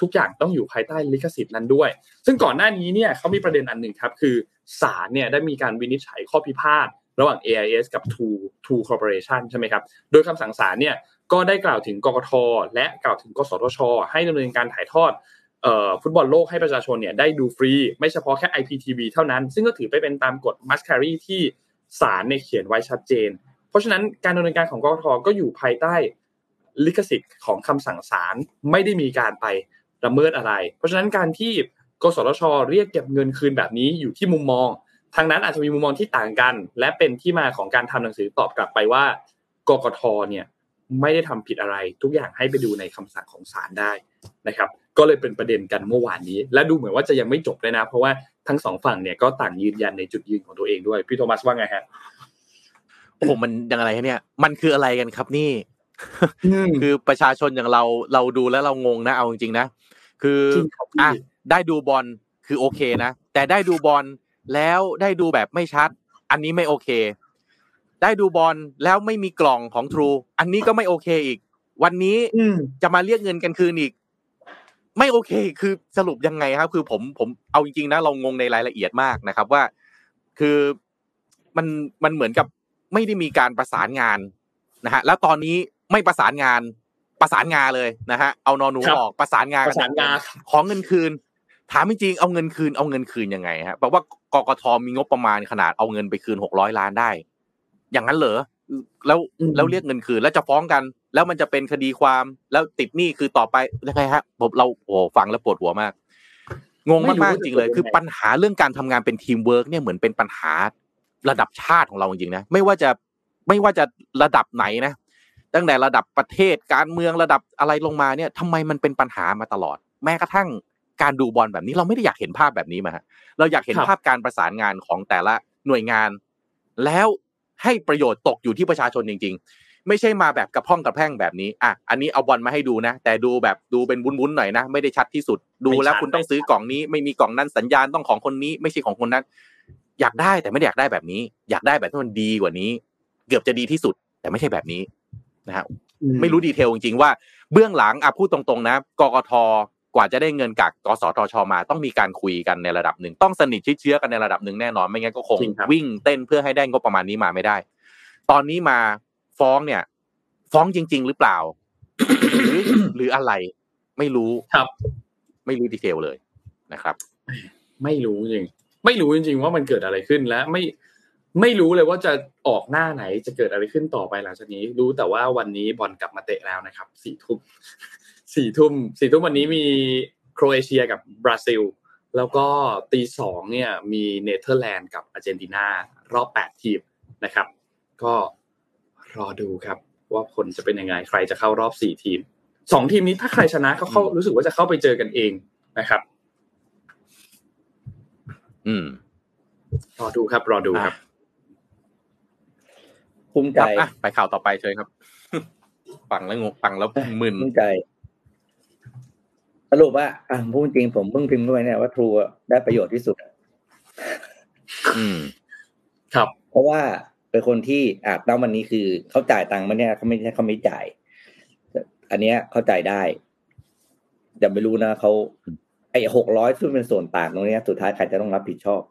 ทุกอย่างต้องอยู่ภายใต้ลิขสิทธิ์นั้นด้วย ซึ่งก่อนหน้านี้เนี่ยเขามีประเด็นอันหนึ่งครับ คือศาลเนี่ยได้มีการวินิจฉัยข้อพิพาท ระหว่าง AIS กับ True True Corporation ใช่ไหมครับ โดยคำสั่งศาลเนี่ยก็ได้กล่าวถึงกกทและกล่าวถึงกสทช ให้ดำเนินการถ่ายทอดฟุตบอลโลกให้ประชาชนเนี่ยได้ดูฟรี ไม่เฉพาะแค่ IPTV เท่านั้น ซึ่งก็ถือไปเป็นตามกฎมัสคารีที่ศาลเนี่ยเขียนไว้ชัดเจน เพราะฉะนั้นการดำเนินการของกกทก็อยู่ภายใต้ลิขสิทธิ์ของคำสั่งศาลไม่ได้มีการไปละเมิดอะไร เพราะฉะนั้นการที่กสทช เรียกเก็บเงินคืนแบบนี้อยู่ที่มุมมอง ทางนั้นอาจจะมีมุมมองที่ต่างกัน และเป็นที่มาของการทำหนังสือตอบกลับไปว่ากกทเนี่ยไม่ได้ทำผิดอะไร ทุกอย่างให้ไปดูในคำสั่งของศาลได้นะครับ ก็เลยเป็นประเด็นกันเมื่อวานนี้ และดูเหมือนว่าจะยังไม่จบเลยนะ เพราะว่าทั้งสองฝั่งเนี่ยก็ต่างยืนยันในจุดยืนของตัวเองด้วยพี่โทมัสว่าไงฮะโอ้โหมันยังไงเนี่ย มันคืออะไรกันครับนี่ คือประชาชนอย่างเราเราดูแล้วเรางงนะเอาจริงๆนะ คืออะได้ดูบอลคือโอเคนะแต่ได้ดูบอล แล้วได้ดูแบบไม่ชัด อันนี้ไม่โอเค ได้ดูบอลแล้วไม่มีกล่องของทรู อันนี้ก็ไม่โอเคอีก วันนี้จะมาเรียกเงินกันคืนอีก ไม่โอเค คือสรุปยังไงครับ คือผมผมเอาจริงๆนะเรางงในรายละเอียดมากนะครับ ว่า คือมันมันเหมือนกับไม่ได้มีการประสานงานนะฮะแล้วตอนนี้ไม่ประสานงานประสานงานเลยนะฮะเอานอนูออกประสานงานประสานงานของเงินคืน ถามจริงๆเอาเงินคืนเอาเงินคืนยังไงฮะแปลว่า กกทมีงบประมาณขนาดเอาเงินไปคืนหกร้อยล้านได้ อย่างนั้นเหรอแล้วแล้วเรียกเงินคืนแล้วจะฟ้องกัน แล้วมันจะเป็นคดีความแล้วติดหนี้คือต่อไปยังไงฮะผมเราโอ้ฟังแล้วปวดหัวมาก งงมากๆจริงเลย คือปัญหาเรื่องการทำงานเป็นทีมเวิร์กเนี่ยเหมือนเป็นปัญหาระดับชาติของเราจริงๆนะไม่ว่าจะไม่ว่าจะระดับไหนนะตั้งแต่ระดับประเทศการเมืองระดับอะไรลงมาเนี่ยทำไมมันเป็นปัญหามาตลอด แม้กระทั่ง การดูบอลแบบนี้เราไม่ได้อยากเห็นภาพแบบนี้มาเราอยากเห็นภาพการประสานงานของแต่ละหน่วยงาน แล้วให้ประโยชน์ตกอยู่ที่ประชาชนจริง ๆ ไม่ใช่มาแบบกะพร่องกะแพร่งแบบนี้อะอันนี้เอาบอลมาให้ดูนะ แต่ดูแบบดูเป็นวุ้นๆหน่อยนะ ไม่ได้ชัดที่สุดดูแล้วคุณต้องซื้อกล่องนี้ ไม่มีกล่องนั้นสัญญาณต้องของคนนี้ ไม่ใช่ของคนนั้น อยากได้แต่ไม่ได้อยากได้แบบนี้ อยากได้แบบที่มันดีกว่านี้ เกือบจะดีที่สุด แต่ไม่ใช่แบบนี้นะฮะไม่รู้ดีเทลจริงๆว่าเบื้องหลังอะพูดตรงๆนะกกท กว่าจะได้เงินกับกสทชมาต้องมีการคุยกันในระดับหนึ่ง ต้องสนิทชิดเชื้อกันในระดับหนึ่งแน่นอนไม่งั้นก็คงวิ่งเต้นเพื่อให้ได้งบประมาณนี้มาไม่ได้ ตอนนี้มาฟ้องเนี่ย ฟ้องจริง ๆ หรือเปล่า หรือหรืออะไร ไม่รู้ครับ ไม่รู้ detail เลยนะครับ ไม่รู้จริงไม่รู้จริง ๆ ว่ามันเกิดอะไรขึ้นและไม่ไม่รู้เลยว่าจะออกหน้าไหนจะเกิดอะไรขึ้นต่อไปหลังจากนี้ รู้แต่ว่าวันนี้บอลกลับมาเตะแล้วนะครับสี่ทุ่ม สี่ทุ่มสี่ทุ่มวันนี้มีโครเอเชียกับบราซิล แล้วก็ตีสองเนี่ยมีเนเธอร์แลนด์กับอาร์เจนตินารอบแปดทีมนะครับ ก็รอดูครับ ว่าผลจะเป็นยังไง ใครจะเข้ารอบสี่ทีมสองทีมนี้ถ้าใครชนะเขาเข้ารู้สึกว่าจะเข้าไปเจอกันเองนะครับ อืม รอดูครับ รอดูครับภูมิใจไปข่าวต่อไปเชิญครับ ฟังแล้วงงฟังแล้วมึนภูมิใจ สรุปว่าอะพูดจริงผมเพิ่งพิมพ์ด้วยเนี่ยว่าทรูได้ประโยชน์ที่สุดอืม ครับ เพราะว่าเป็นคนที่อาจณวันนี้คือเขาจ่ายตังค์มาเนี่ยเขาไม่ใช่เขาไม่จ่าย อันเนี้ยเข้าใจได้แต่ไม่รู้นะเขาไอ้หกร้อยซึ่งเป็นส่วนต่างตรงนี้สุดท้ายใครจะต้องรับผิดชอบ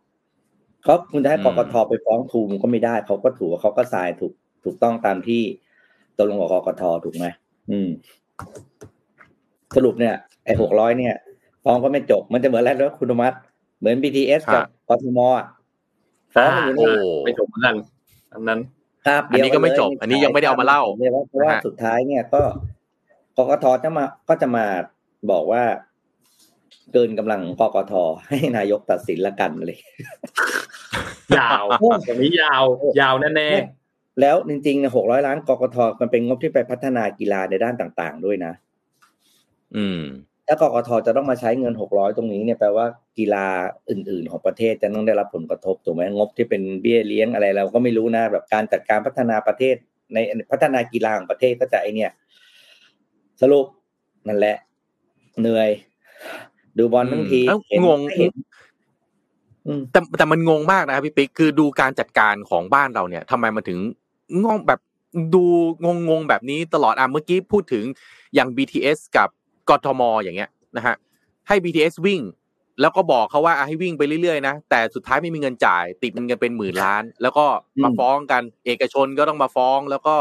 เขาคุณจะให้กกทไปฟ้องทูมก็ไม่ได้เขาก็ถือว่าเขาก็ทรายถูกถูกต้องตามที่ตกลงกับกกทถูกไหมอืม สรุปเนี่ย ไอ้หกร้อยเนี่ยฟ้องก็ไม่จบ มันจะเหมือนอะไรแล้วคุณธมัสเหมือน BTS กับกทมอะฟ้องมันอยู่นี่ไม่จบเหมือนกันอันนั้นครับอันนี้ก็ไม่จบ อันนี้ยังไม่ได้เอามาเล่าเพราะว่าสุดท้ายเนี่ยก็กกทจะมาก็จะมาบอกว่า เกินกำลังกกทให้นายกตัดสินละกันเลย ยาวแบบนี้ยาว ยาวแน่ๆแล้วจริงๆเนี่ยหกร้อยล้านกกทมันเป็นงบที่ไปพัฒนากีฬาในด้านต่าง ๆ ด้วยนะ อืม ถ้ากกทจะต้องมาใช้เงินหกร้อยตรงนี้เนี่ยแปลว่ากีฬาอื่น ๆ ของประเทศจะต้องได้รับผลกระทบถูกไหมงบที่เป็นเบี้ยเลี้ยงอะไรเราก็ไม่รู้นะแบบการจัดการพัฒนาประเทศ ในพัฒนากีฬาของประเทศก็จะไอเนี่ย สรุปนั่นแหละ เหนื่อย ดูบอลทั้งทีงงแต่แต่มันงงมากนะครับพี่ปิ๊กคือดูการจัดการของบ้านเราเนี่ยทำไมมันถึงงงแบบดูงงงแบบนี้ตลอดอะเมื่อกี้พูดถึงอย่าง BTS กับ กทมอย่างเงี้ยนะฮะให้ BTS วิ่ง แล้วก็บอกเขาว่าอะให้วิ่งไปเรื่อยๆนะแต่สุดท้ายไม่มีเงินจ่าย ติดเงินเป็นหมื่นล้าน แล้วก็มาฟ้องกัน เอกชนก็ต้องมาฟ้องแล้วก็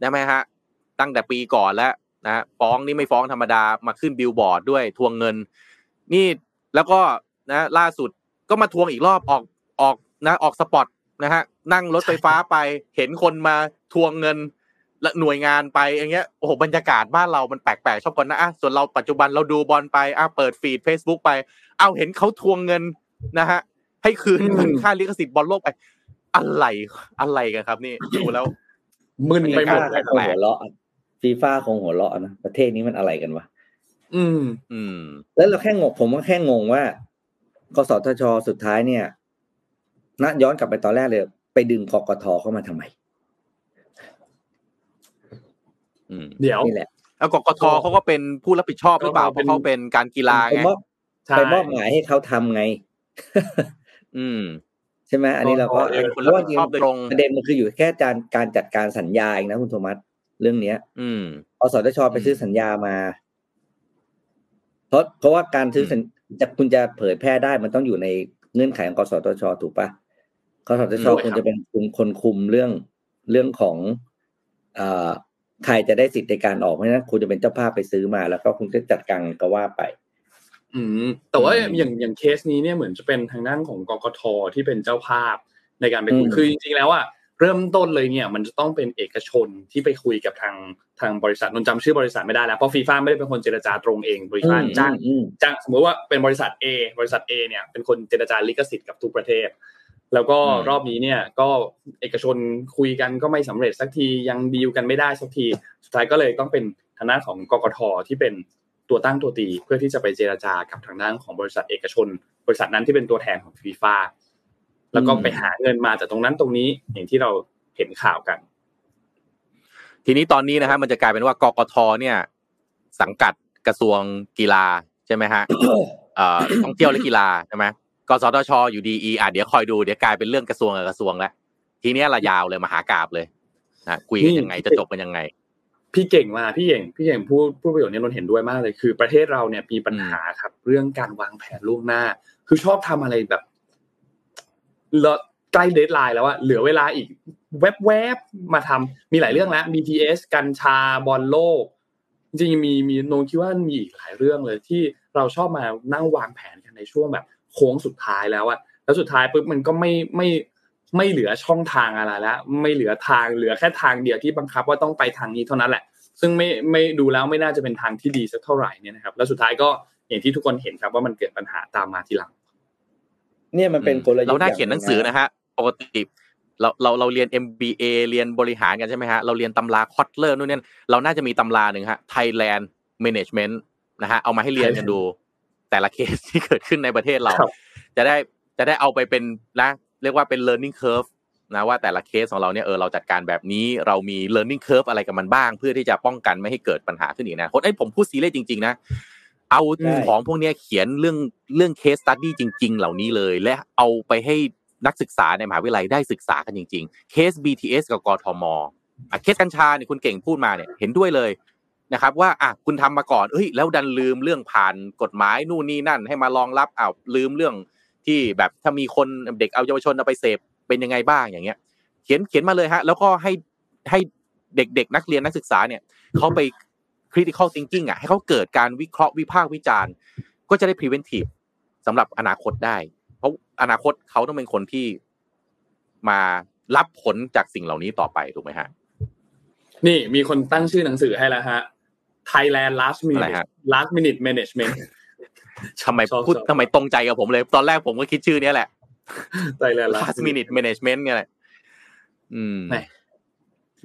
ได้ไหมฮะ ตั้งแต่ปีก่อนแล้วนะฟ้องนี่ไม่ฟ้องธรรมดามาขึ้นบิลบอร์ดด้วยทวงเงิน นี่แล้วก็นะล่าสุดก็มาทวงอีกรอบออกออกนะออกสปอตนะฮะนั่งรถไฟฟ้าไปเห็นคนมาทวงเงิน ละหน่วยงานไปอย่างเงี้ยโอ้โหบรรยากาศบ้านเรามันแปลกๆชอบกันนะอะส่วนเราปัจจุบันเราดูบอลไปอะเปิดฟีด Facebook ไปเอาเห็นเขาทวงเงินนะฮะ ให้คืนเงินค่าลิขสิทธิ์บอลโลกไป อะไรอะไรกันครับ นี่ดูแล้วมึนไปหมดฟีฟ่าคงหัวเราะฟีฟ่าคงหัวเราะนะประเทศนี้มันอะไรกันวะอืม อืม แล้วเราแค่งงผมก็แค่งงว่ากสทชสุดท้ายเนี่ยณย้อนกลับไปตอนแรกเลย ไปดึงกกทเข้ามาทำไม อืม เดี๋ยวนี่แหละแล้วกกทเขาก็เป็นผู้รับผิดชอบหรือเปล่าก็เพเป็นราะเขาเป็นการกีฬาไปไงมอบใช่ไปมอบหมายให้เขาทำไง อืมใช่ไหมอันนี้เราก็เป็นคนเพราะว่ารับผิดชอบโดยตรงประเด็นมันคืออยู่แค่การการจัดการสัญญาเองนะคุณโทมัสเรื่องเนี้ย อืมอสทชไปซื้อสัญญามา เพราะเพราะว่าการซื้อสัญจะคุณจะเผยแพร่ได้มันต้องอยู่ในเงื่อนไขของกสทช ถูกปะกสทชด้วยครับควรจะเป็นคุมคนคุมเรื่องเรื่องของ เอ่อ ใครจะได้สิทธิ์ในการออกเพราะฉะนั้นคุณจะเป็นเจ้าภาพไปซื้อมา แล้วก็คุณจะจัดการก็ว่าไป อืม แต่ว่าอืมอย่างอย่างเคสนี้เนี่ยเหมือนจะเป็นทางด้านของกกทที่เป็นเจ้าภาพในการไปคุยอืมคือจริงๆแล้วอะเริ่มต้นเลยเนี่ยมันจะต้องเป็นเอกชนที่ไปคุยกับทางทางบริษัทนนท์จำชื่อบริษัทไม่ได้แล้วเพราะฟีฟ่าไม่ได้เป็นคนเจรจาตรงเองบริษัทจ้างอืมจ้างสมมติว่าเป็นบริษัท A บริษัท A เนี่ยเป็นคนเจรจาลิขสิทธิ์กับทุกประเทศ แล้วก็อืมรอบนี้เนี่ยก็เอกชนคุยกันก็ไม่สำเร็จสักทียังดีลกันไม่ได้สักทีสุดท้ายก็เลยต้องเป็นทางด้านของกกทที่เป็นตัวตั้งตัวตีเพื่อที่จะไปเจรจากับทางด้านของบริษัทเอกชน บริษัทนั้นที่เป็นตัวแทนของฟีฟ่าแล้วก็ไปหาเงินมาจากตรงนั้นตรงนี้อย่างที่เราเห็นข่าวกัน ทีนี้ตอนนี้นะฮะมันจะกลายเป็นว่ากกทเนี่ย สังกัดกระทรวงกีฬาใช่ไหมฮะเอ่อท่องเที่ยวและกีฬาใช่ไหม กสทชอยู่ดีอีอะเดี๋ยวคอยดูเดี๋ยวกลายเป็นเรื่องกระทรวงกับกระทรวงแล้วทีเนี้ยละยาวเลยมหากราบเลยนะคุยกันยังไงจะจบกันยังไง พี่เก่งมาพี่เก่งพี่เก่งพูดพูดประโยชน์นี้นนเห็นด้วยมากเลยคือ ประเทศเราเนี่ยมีปัญหาครับ เรื่องการวางแผนล่วงหน้า คือชอบทำอะไรแบบแล้วใกล้ deadline แล้วอะเหลือเวลาอีกแวบๆมาทำมีหลายเรื่องแล้ว BTS กัญชาบอลโลก จริงมีมีโนคิดว่ามีอีกหลายเรื่องเลยที่เราชอบมานั่งวางแผนกันในช่วงแบบ โค้งสุดท้ายแล้วอะแล้วสุดท้ายปุ๊บมันก็ไม่ไม่ไม่เหลือช่องทางอะไรแล้วไม่เหลือทางเหลือแค่ทางเดียวที่บังคับว่าต้องไปทางนี้เท่านั้นแหละ ซึ่งไม่ไม่ดูแล้วไม่น่าจะเป็นทางที่ดีสักเท่าไหร่เนี่ยนะครับ แล้วสุดท้ายก็อย่างที่ทุกคนเห็นครับว่ามันเกิดปัญหาตามมาทีหลัง เนี่ยมันเป็นกลยุทธ์เราน่าอย่เขียนหนังสือนะฮะปกติเราเราเราเรียน MBA เรียนบริหารกันใช่ไหมฮะเราเรียนตำรา Kotler นู่นนี่เราน่าจะมีตำราหนึ่งฮะ Thailand Management นะฮะเอามาให้เรียนกันดู แต่ละเคสที่เกิดขึ้นในประเทศเราครับจะได้จะได้เอาไปเป็นนะเรียกว่าเป็น learning curve นะว่าแต่ละเคสของเราเนี่ยเออเราจัดการแบบนี้เรามี learning curve อะไรกับมันบ้าง เพื่อที่จะป้องกันไม่ให้เกิดปัญหาขึ้นอีกนะคนไอ้ยผมพูดซีเรียสจริงๆนะเอาใช่ของพวกเนี้ยเขียนเรื่องเรื่อง case study จริง ๆ เหล่านี้เลย และเอาไปให้นักศึกษาในมหาวิทยาลัยได้ศึกษากันจริง ๆ เคส BTS กับกทมอะเคสกัญชาเนี่ยคุณเก่งพูดมาเนี่ยเห็นด้วยเลย นะครับว่าอะคุณทำมาก่อนเอ้ยแล้วดันลืมเรื่องผ่านกฎหมายนู่นนี่นั่น ให้มารองรับอ้าวลืมเรื่องที่แบบถ้ามีคนเด็กเอาเยาวชนเอาไปเสพเป็นยังไงบ้างอย่างเงี้ย เขียนเขียนมาเลยฮะ แล้วก็ให้ให้เด็กๆนักเรียนนักศึกษาเนี่ยเขาไป critical thinking อะให้เขาเกิดการวิเคราะห์วิพากษ์วิจารณ์ ก็จะได้ preventive สำหรับอนาคตได้ เพราะอนาคตเขาต้องเป็นคนที่มารับผลจากสิ่งเหล่านี้ต่อไปถูกไหมฮะ นี่มีคนตั้งชื่อหนังสือให้แล้วฮะ Thailand last อะไร minute ฮะ last minute management ทำไมชอบพูดชอบทำไมตรงใจกับผมเลย ตอนแรกผมก็คิดชื่อเนี้ยแหละ Thailand last minute management เนี่ยแหละอืมแหม่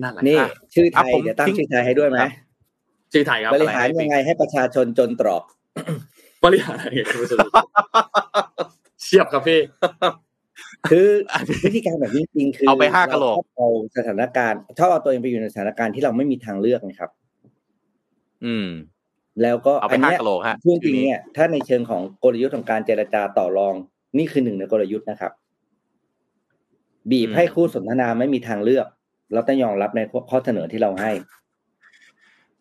นั่นแหละนี่อะชื่อไทยอะผมเดี๋ยวตั้งทิ้งชื่อไทยให้ด้วยไหมครับชื่อไทยครับบริหารยังไงให้ประชาชนจนตรอก บริหารยังไงคุณผู้ชมเฉียบครับพี่คือวิธีการแบบนี้จริงๆคือเอาไปห้ากะโหลกเรชอบเอาสถานการณ์ชอบเอาตัวเองไปอยู่ในสถานการณ์ที่เราไม่มีทางเลือกนะครับ อืม แล้วก็เอาไปอันห้าเนี้ยกะโหลกฮะพูดจริงเนี่ย ถ้าในเชิงของกลยุทธ์ของการเจรจาต่อรอง นี่คือหนึ่งในกลยุทธ์นะครับ บีบอืมให้คู่สนทนาไม่มีทางเลือก เราต้องยอมรับในข้อเสนอที่เราให้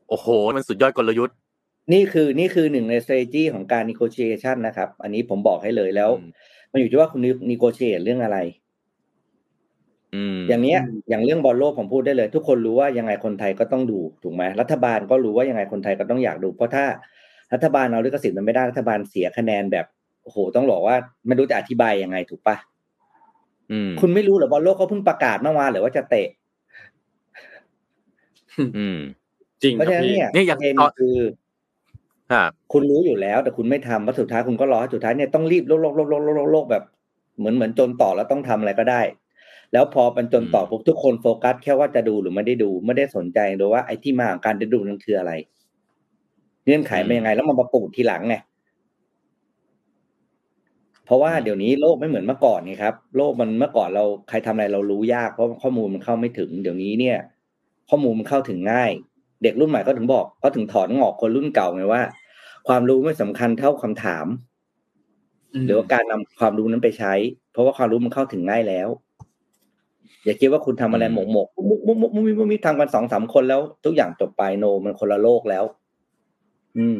โอ้โห มันสุดยอดกลยุทธ์ นี่คือนี่คือหนึ่งใน strategy ของการ negotiation นะครับ อันนี้ผมบอกให้เลยแล้วอืมมันอยู่ที่ว่าคุณ negotiate เรื่องอะไร อืมอย่างเนี้ยอืมอย่างเรื่องบอลโลกผมพูดได้เลย ทุกคนรู้ว่ายังไงคนไทยก็ต้องดูถูกไหมรัฐบาลก็รู้ว่ายังไงคนไทยก็ต้องอยากดู เพราะถ้ารัฐบาลเอาลิขสิทธิ์มันไม่ได้รัฐบาลเสียคะแนนแบบโอ้โหต้องบอกว่าไม่รู้จะอธิบายยังไงถูกปะอืมคุณไม่รู้เหรอบอลโลกเขาเพิ่งประกาศเมื่อวานหรือว่าจะเตะอืมจริงเพราะคฉะรับนั้นพี่เนี่ยเนี่ยอย่างประเด็นตอนคือฮะคุณรู้อยู่แล้ว แต่คุณไม่ทำแล้วสุดท้ายคุณก็รอให้สุดท้ายเนี่ยต้องรีบโลกโลกโลกโลกโลกโลกโลกแบบเหมือนเหมือนจนต่อแล้วต้องทำอะไรก็ได้ แล้วพอเป็นจนต่อปุ๊บทุกคนโฟกัสแค่ว่าจะดูหรือไม่ได้ดูไม่ได้สนใจดูว่าไอ้ที่มาของการได้ดูนั้นคืออะไร เงื่อนไขเป็นยังไง แล้วมันมาปูดทีหลังไงเพราะว่าเดี๋ยวนี้โลกไม่เหมือนเมื่อก่อนไงครับ โลกมันเมื่อก่อนเราใครทำอะไรเรารู้ยากเพราะข้อมูลมันเข้าไม่ถึง เดี๋ยวนี้เนี่ย ข้อมูลมันเข้าถึงง่าย เด็กรุ่นใหม่ก็ถึงบอกเขาถึงถอนงอกคนรุ่นเก่าไงว่า ความรู้ไม่สำคัญเท่าคำถาม หรือว่าการนำความรู้นั้นไปใช้ เพราะว่าความรู้มันเข้าถึงง่ายแล้ว อย่าคิดว่าคุณทำอะไรอืมหมกหมกมุกมุกมุกมุกมุกมุกมุกทำกันสองสามคนแล้ว ทุกอย่างจบไปโน มันคนละโลกแล้ว อืม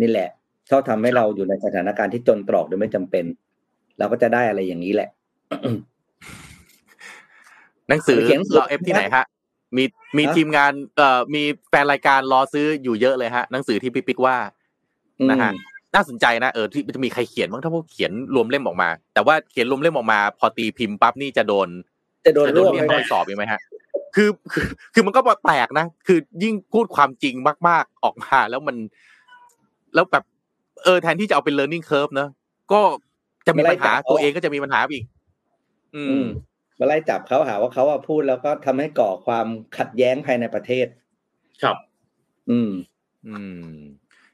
นี่แหละชอบทำให้เราอยู่ในสถานการณ์ที่จนตรอกโดยไม่จำเป็น เราก็จะได้อะไรอย่างนี้แหละหนังสือไปเขียนหนังสือรอเอฟที่ไหนฮะมีมีฮะทีมงาน เอ่อมีแฟนรายการรอซื้ออยู่เยอะเลยฮะหนังสือที่พี่ปิ๊กว่านะฮะอืม น่าสนใจนะเออที่จะมีใครเขียนบ้างถ้าพวกเขียนรวมเล่มออกมา แต่ว่าเขียนรวมเล่มออกมา พอตีพิมพ์ปั๊บนี่จะโดน จะโดนจะโดร่นวงเรียกไหมเข้าไปสอบยังไหมฮะคือคือคือมันก็แปลกนะ คือยิ่งพูดความจริงมาก ๆออกมา แล้วมัน แล้วแบบเออแทนที่จะเอาเป็น learning curve เนอะก็จะมีปัญหาตัวเองก็จะมีปัญหาอีก อือืมมมาไล่จับเขาหาว่าเขาอะพูดแล้วก็ทำให้ก่อความขัดแย้งภายในประเทศ ครับ อืม อืม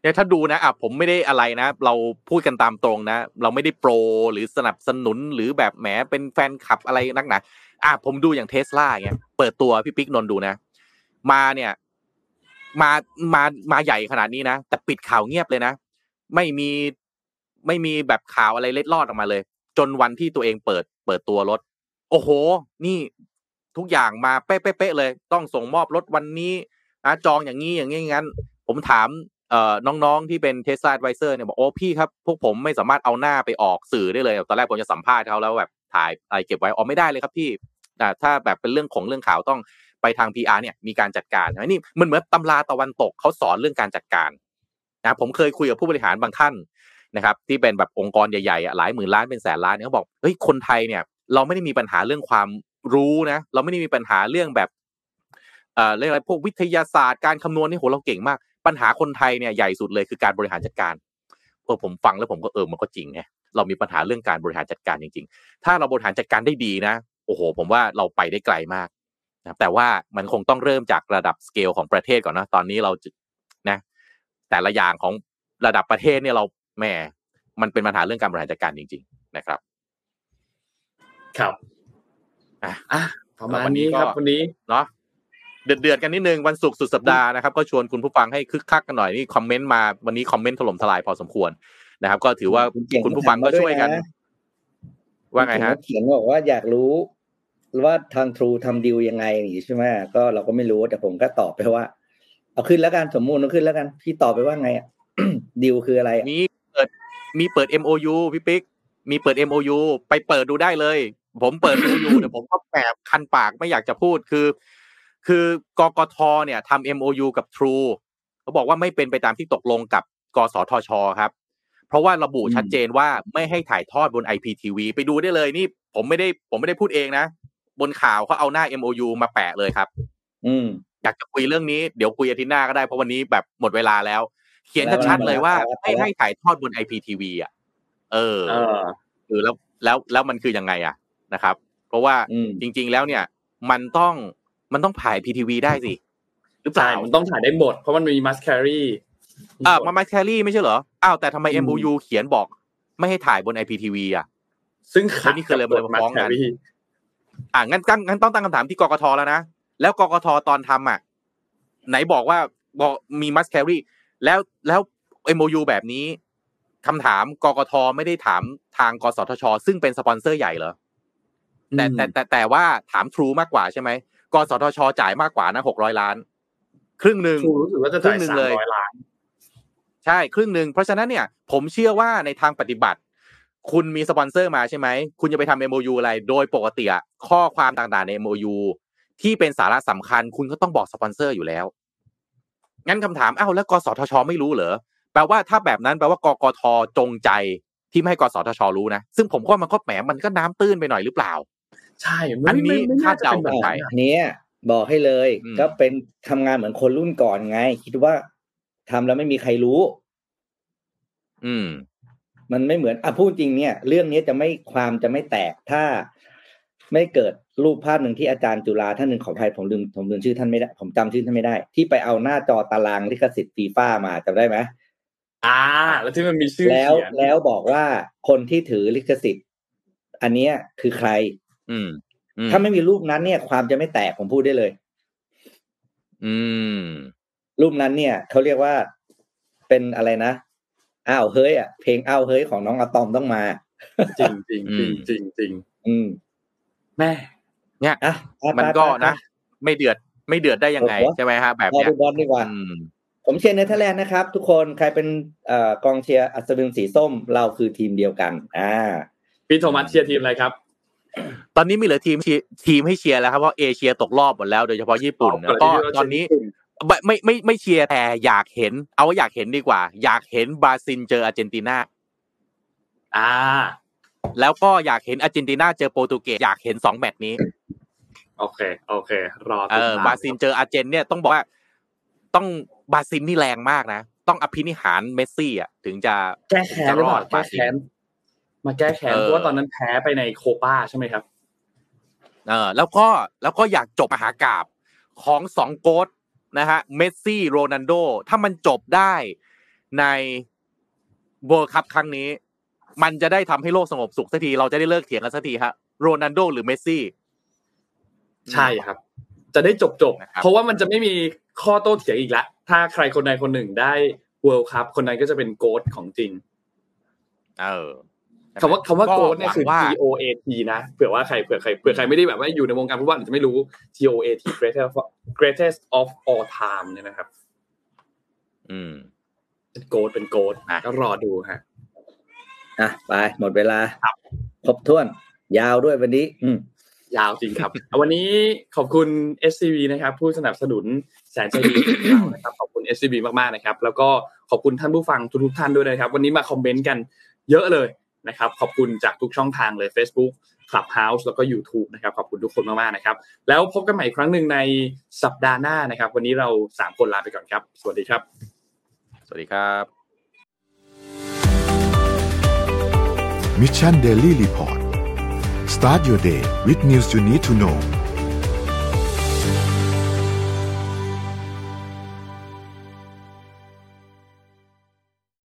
เนี่ยถ้าดูนะอะผมไม่ได้อะไรนะ เราพูดกันตามตรงนะ เราไม่ได้โปรหรือสนับสนุนหรือแบบแหมเป็นแฟนคลับอะไรนักหนาอะผมดูอย่างเทสลาเงี้ยเปิดตัวพี่ปิ๊กนน์ดูนะ มาเนี่ย มามามาใหญ่ขนาดนี้นะ แต่ปิดข่าวเงียบเลยนะ ไม่มีไม่มีแบบข่าวอะไรเล็ดลอดออกมาเลย จนวันที่ตัวเองเปิดเปิดตัวรถ โอ้โห นี่ทุกอย่างมาเป๊ะๆเลย ต้องส่งมอบรถวันนี้นะจองอย่างนี้อย่างนี้งั้น ผมถาม น้องๆที่เป็น Tesla Advisor เนี่ยบอกโอ้พี่ครับ พวกผมไม่สามารถเอาหน้าไปออกสื่อได้เลยตอนแรกผมจะสัมภาษณ์เขาแล้วแบบถ่ายอะไรเก็บไว้อ๋อไม่ได้เลยครับพี่ถ้าแบบเป็นเรื่องของเรื่องข่าวต้องไปทาง PR เนี่ยมีการจัดการนะนี่มันเหมือนตำราตะวันตกเขาสอนเรื่องการจัดการนะผมเคยคุยกับผู้บริหารบางท่านนะครับ ที่เป็นแบบองค์กรใหญ่ๆหลายหมื่นล้านเป็นแสนล้านเนี่ยเขาบอกเฮ้ยคนไทยเนี่ยเราไม่ได้มีปัญหาเรื่องความรู้นะ เราไม่ได้มีปัญหาเรื่องแบบเอ่อเรื่องอะไรพวกวิทยาศาสตร์การคำนวณนี่โหเราเก่งมาก ปัญหาคนไทยเนี่ยใหญ่สุดเลยคือการบริหารจัดการเออผมฟังแล้วผมก็เออมันก็จริงไงเรามีปัญหาเรื่องการบริหารจัดการจริง ๆ ถ้าเราบริหารจัดการได้ดีนะโอ้โห ผมว่าเราไปได้ไกลมากนะแต่ว่ามันคงต้องเริ่มจากระดับสเกลของประเทศก่อนนะตอนนี้เราจะนะ แต่ละอย่างของระดับประเทศเนี่ยเราแหมมันเป็นปัญหาเรื่องการบริหารจัดการจริง ๆ นะครับ ครับอะอะประมาณวันนี้นี้ก็ครับวันนี้เนาะ เดือดเดือดๆกันนิดนึงวันศุกร์สุดสัปดาห์นะครับก็ชวนคุณผู้ฟังให้คึกคักกันหน่อยนี่คอมเมนต์มาวันนี้คอมเมนต์ถล่มทลายพอสมควรนะครับ ก็ถือว่าคุณเก่งคุณผู้ฟังก็ช่วยกัน ว่าไงฮะเขียนบอกว่าอยากรู้ว่าทางทรูทำดีลยังไงอย่างนี้ใช่ไหมก็เราก็ไม่รู้แต่ผมก็ตอบไปว่า เอาขึ้นแล้วกันสมมูลเอาขึ้นแล้วกัน พี่ตอบไปว่าไงอะดีลคืออะไรอะมีเปิดมีเปิด MOU พี่ปิ๊กมีเปิด MOU ไปเปิดดูได้เลย ผมเปิดดูอยู่เดี๋ยวผมก็แอบคันปากไม่อยากจะพูดคือ คือกกทเนี่ยทำ MOU กับ True เขาบอกว่าไม่เป็นไปตามที่ตกลงกับกสทชครับ เพราะว่าระบุชัดเจนว่าไม่ให้ถ่ายทอดบน IPTV ไปดูได้เลยนี่ ผมไม่ได้ผมไม่ได้พูดเองนะ บนข่าวเขาเอาหน้า MOU มาแปะเลยครับ อืมอยากจะคุยเรื่องนี้เดี๋ยวคุยอาทิตย์หน้าก็ได้เพราะวันนี้แบบหมดเวลาแล้ว เขียนชัดๆเลยว่าแล้วไม่ให้ถ่ายทอดบน IPTV อะ เออเออเออแล้วแล้วแล้วมันคือยังไงอะนะครับ เพราะว่าอืมจริง ๆ แล้วเนี่ย มันต้อง มันต้องถ่าย PTV ได้สิหรือเปใช่ล่ามันต้องถ่ายได้หมด เพราะมันมีมัสแครี่อ่ามามาแครี่ไม่ใช่เหรออ้าวแต่ทำไมอืม MOU เขียนบอก ไม่ให้ถ่ายบน IPTV อะ ซึ่งขัดนี่คือเลยกับกฎมาฟ้องกัน Mass Carry อ่างั้นงั้นงั้นต้องตั้งคำถามที่กกทแล้วนะ แล้วกกทตอนทำอะ ไหนบอกว่าบอกมีมัสแครีแล้วแล้ว MOU แบบนี้คำถามกกทไม่ได้ถามทางกสทช ซึ่งเป็นสปอนเซอร์ใหญ่เหรอแต่แต่แต่แต่ว่าถามทรูมากกว่าใช่ไหม กสทชจ่ายมากกว่านะหกร้อยล้าน ครึ่งหนึ่งครูรู้สึกว่าจะจ่ายครึ่งหนึ่งเลยสามร้อยล้าน ใช่ครึ่งหนึ่งเพราะฉะนั้นเนี่ย ผมเชื่อว่าในทางปฏิบัติ คุณมีสปอนเซอร์มาใช่ไหม คุณจะไปทำ MOU อะไร โดยปกติอะข้อความต่างๆใน MOU ที่เป็นสาระสำคัญ คุณก็ต้องบอกสปอนเซอร์อยู่แล้ว งั้นคำถามอ้าวแล้วกสทช ไม่รู้เหรอแปลว่าถ้าแบบนั้นแปลว่ากกทจงใจที่ไม่ให้กสทช รู้นะ ซึ่งผมก็มันก็แหมมันก็น้ำตื้นไปหน่อยหรือเปล่า ใช่อันนี้ไม่ไม่คาดเดากันไปน่จะอันเนี้ยบอกให้เลยอืมก็เป็นทำงานเหมือนคนรุ่นก่อนไง คิดว่าทำแล้วไม่มีใครรู้ อืม มันไม่เหมือนอะพูดจริงเนี่ย เรื่องนี้จะไม่ความจะไม่แตกถ้าไม่เกิดรูปภาพหนึ่งที่อาจารย์จุฬาท่านหนึ่งขออภัยผมลืมผมลืมชื่อท่านไม่ได้ ผมจำชื่อท่านไม่ได้ ที่ไปเอาหน้าจอตารางลิขสิทธิ์ฟีฟ่ามาจำได้ไหมอ่า แล้วที่มันมีชื่อแล้วเขียนแล้วบอกว่าคนที่ถือลิขสิทธิ์ อันเนี้ยคือใคร อืมอืมถ้าไม่มีรูปนั้นเนี่ย ความจะไม่แตกผมพูดได้เลย อืม รูปนั้นเนี่ยเขาเรียกว่าเป็นอะไรนะอ้าวเฮ้ยอะเพลงอ้าวเฮ้ยของน้องอะตอมต้องมา จริงจริงอืจริงมจริงจริงอืมแม่อะไปมันไปก็ไปนะไม่เดือดไม่เดือดได้ยังไงโอ้โหใช่ไหมฮะแบบเราเนี้ยดูบอลดีกว่าอืมผมเชียร์เนเธอร์แลนด์นะครับ ทุกคนใครเป็นเอ่อกองเชียร์อัศวินสีส้มเราคือทีมเดียวกัน อ่าพี่โทมัสเชียร์ทีมอะไรครับ ตอนนี้มีเหลือทีมเชียร์ทีมให้เชียร์แล้วครับเพราะเอเชียตกรอบหมดแล้วโดยเฉพาะญี่ปุ่นแล้วก็ตอนนี้ไม่ไม่ไม่ไม่เชียร์แต่อยากเห็น เอาว่าอยากเห็นดีกว่า อยากเห็นบราซิลเจออาร์เจนตินาอ่า แล้วก็อยากเห็นอาร์เจนตินาเจอโปรตุเกสอยากเห็นสองแมตช์นี้ โอเค โอเค รอเอติดอตามบราซิลเจออาร์เจนเนี่ยต้องบอกว่า ต้องบราซิลนี่แรงมากนะ ต้องอภินิหารเมสซี่อะ ถึงจะแก้แค้นหรือเปล่าจะรอดแก้แค้น มาแก้แค้นเออเพราะว่าตอนนั้นแพ้ไปในโคป้าใช่ไหมครับเออแล้วก็แล้วก็อยากจบมหากราบของสอง GOAT นะฮะเมสซี่โรนัลโด ถ้ามันจบได้ในเวิลด์คัพครั้งนี้ มันจะได้ทำให้โลกสงบสุขสักที เราจะได้เลิกเถียงกันสักทีฮะโรนัลโด หรือเมสซี่ ใช่ครับ จะได้จบจบๆนะครับเพราะว่ามันจะไม่มีข้อโต้เถียงอีกแล้วถ้าใครคนใดคนหนึ่งได้เวิลด์คัพคนนั้นก็จะเป็นโกดของจริง เออ คำว่าคำว่าโกดเนี่ยคือหวังว่า G O A T นะเผื่อว่าใครเผื่อใครเผื่อใครไม่ได้แบบว่าอยู่ในวงการฟุตบอลอาจจะไม่รู้ G O A T greatest of- greatest of all time เนี่ยนะครับ อืมเป็นโกดเป็นโกดอะก็รอดูฮะอะไปหมดเวลาครบถ้วน ยาวด้วยวันนี้ อืมยาวจริงครับ วันนี้ขอบคุณ SCB นะครับ ผู้สนับสนุนแสนใจดีของเรานะครับขอบคุณ SCB มากๆนะครับ แล้วก็ขอบคุณท่านผู้ฟังทุกๆท่านด้วยนะครับ วันนี้มาคอมเมนต์กันเยอะเลย นะครับขอบคุณจากทุกช่องทางเลย Facebook Clubhouse แล้วก็ YouTube นะครับขอบคุณทุกคนมากๆนะครับ แล้วพบกันใหม่อีกครั้งหนึ่งในสัปดาห์หน้านะครับ วันนี้เราสามคนลาไปก่อนครับ สวัสดีครับ สวัสดีครับมิชชันเดลี่รีพอร์ต start your day with news you need to know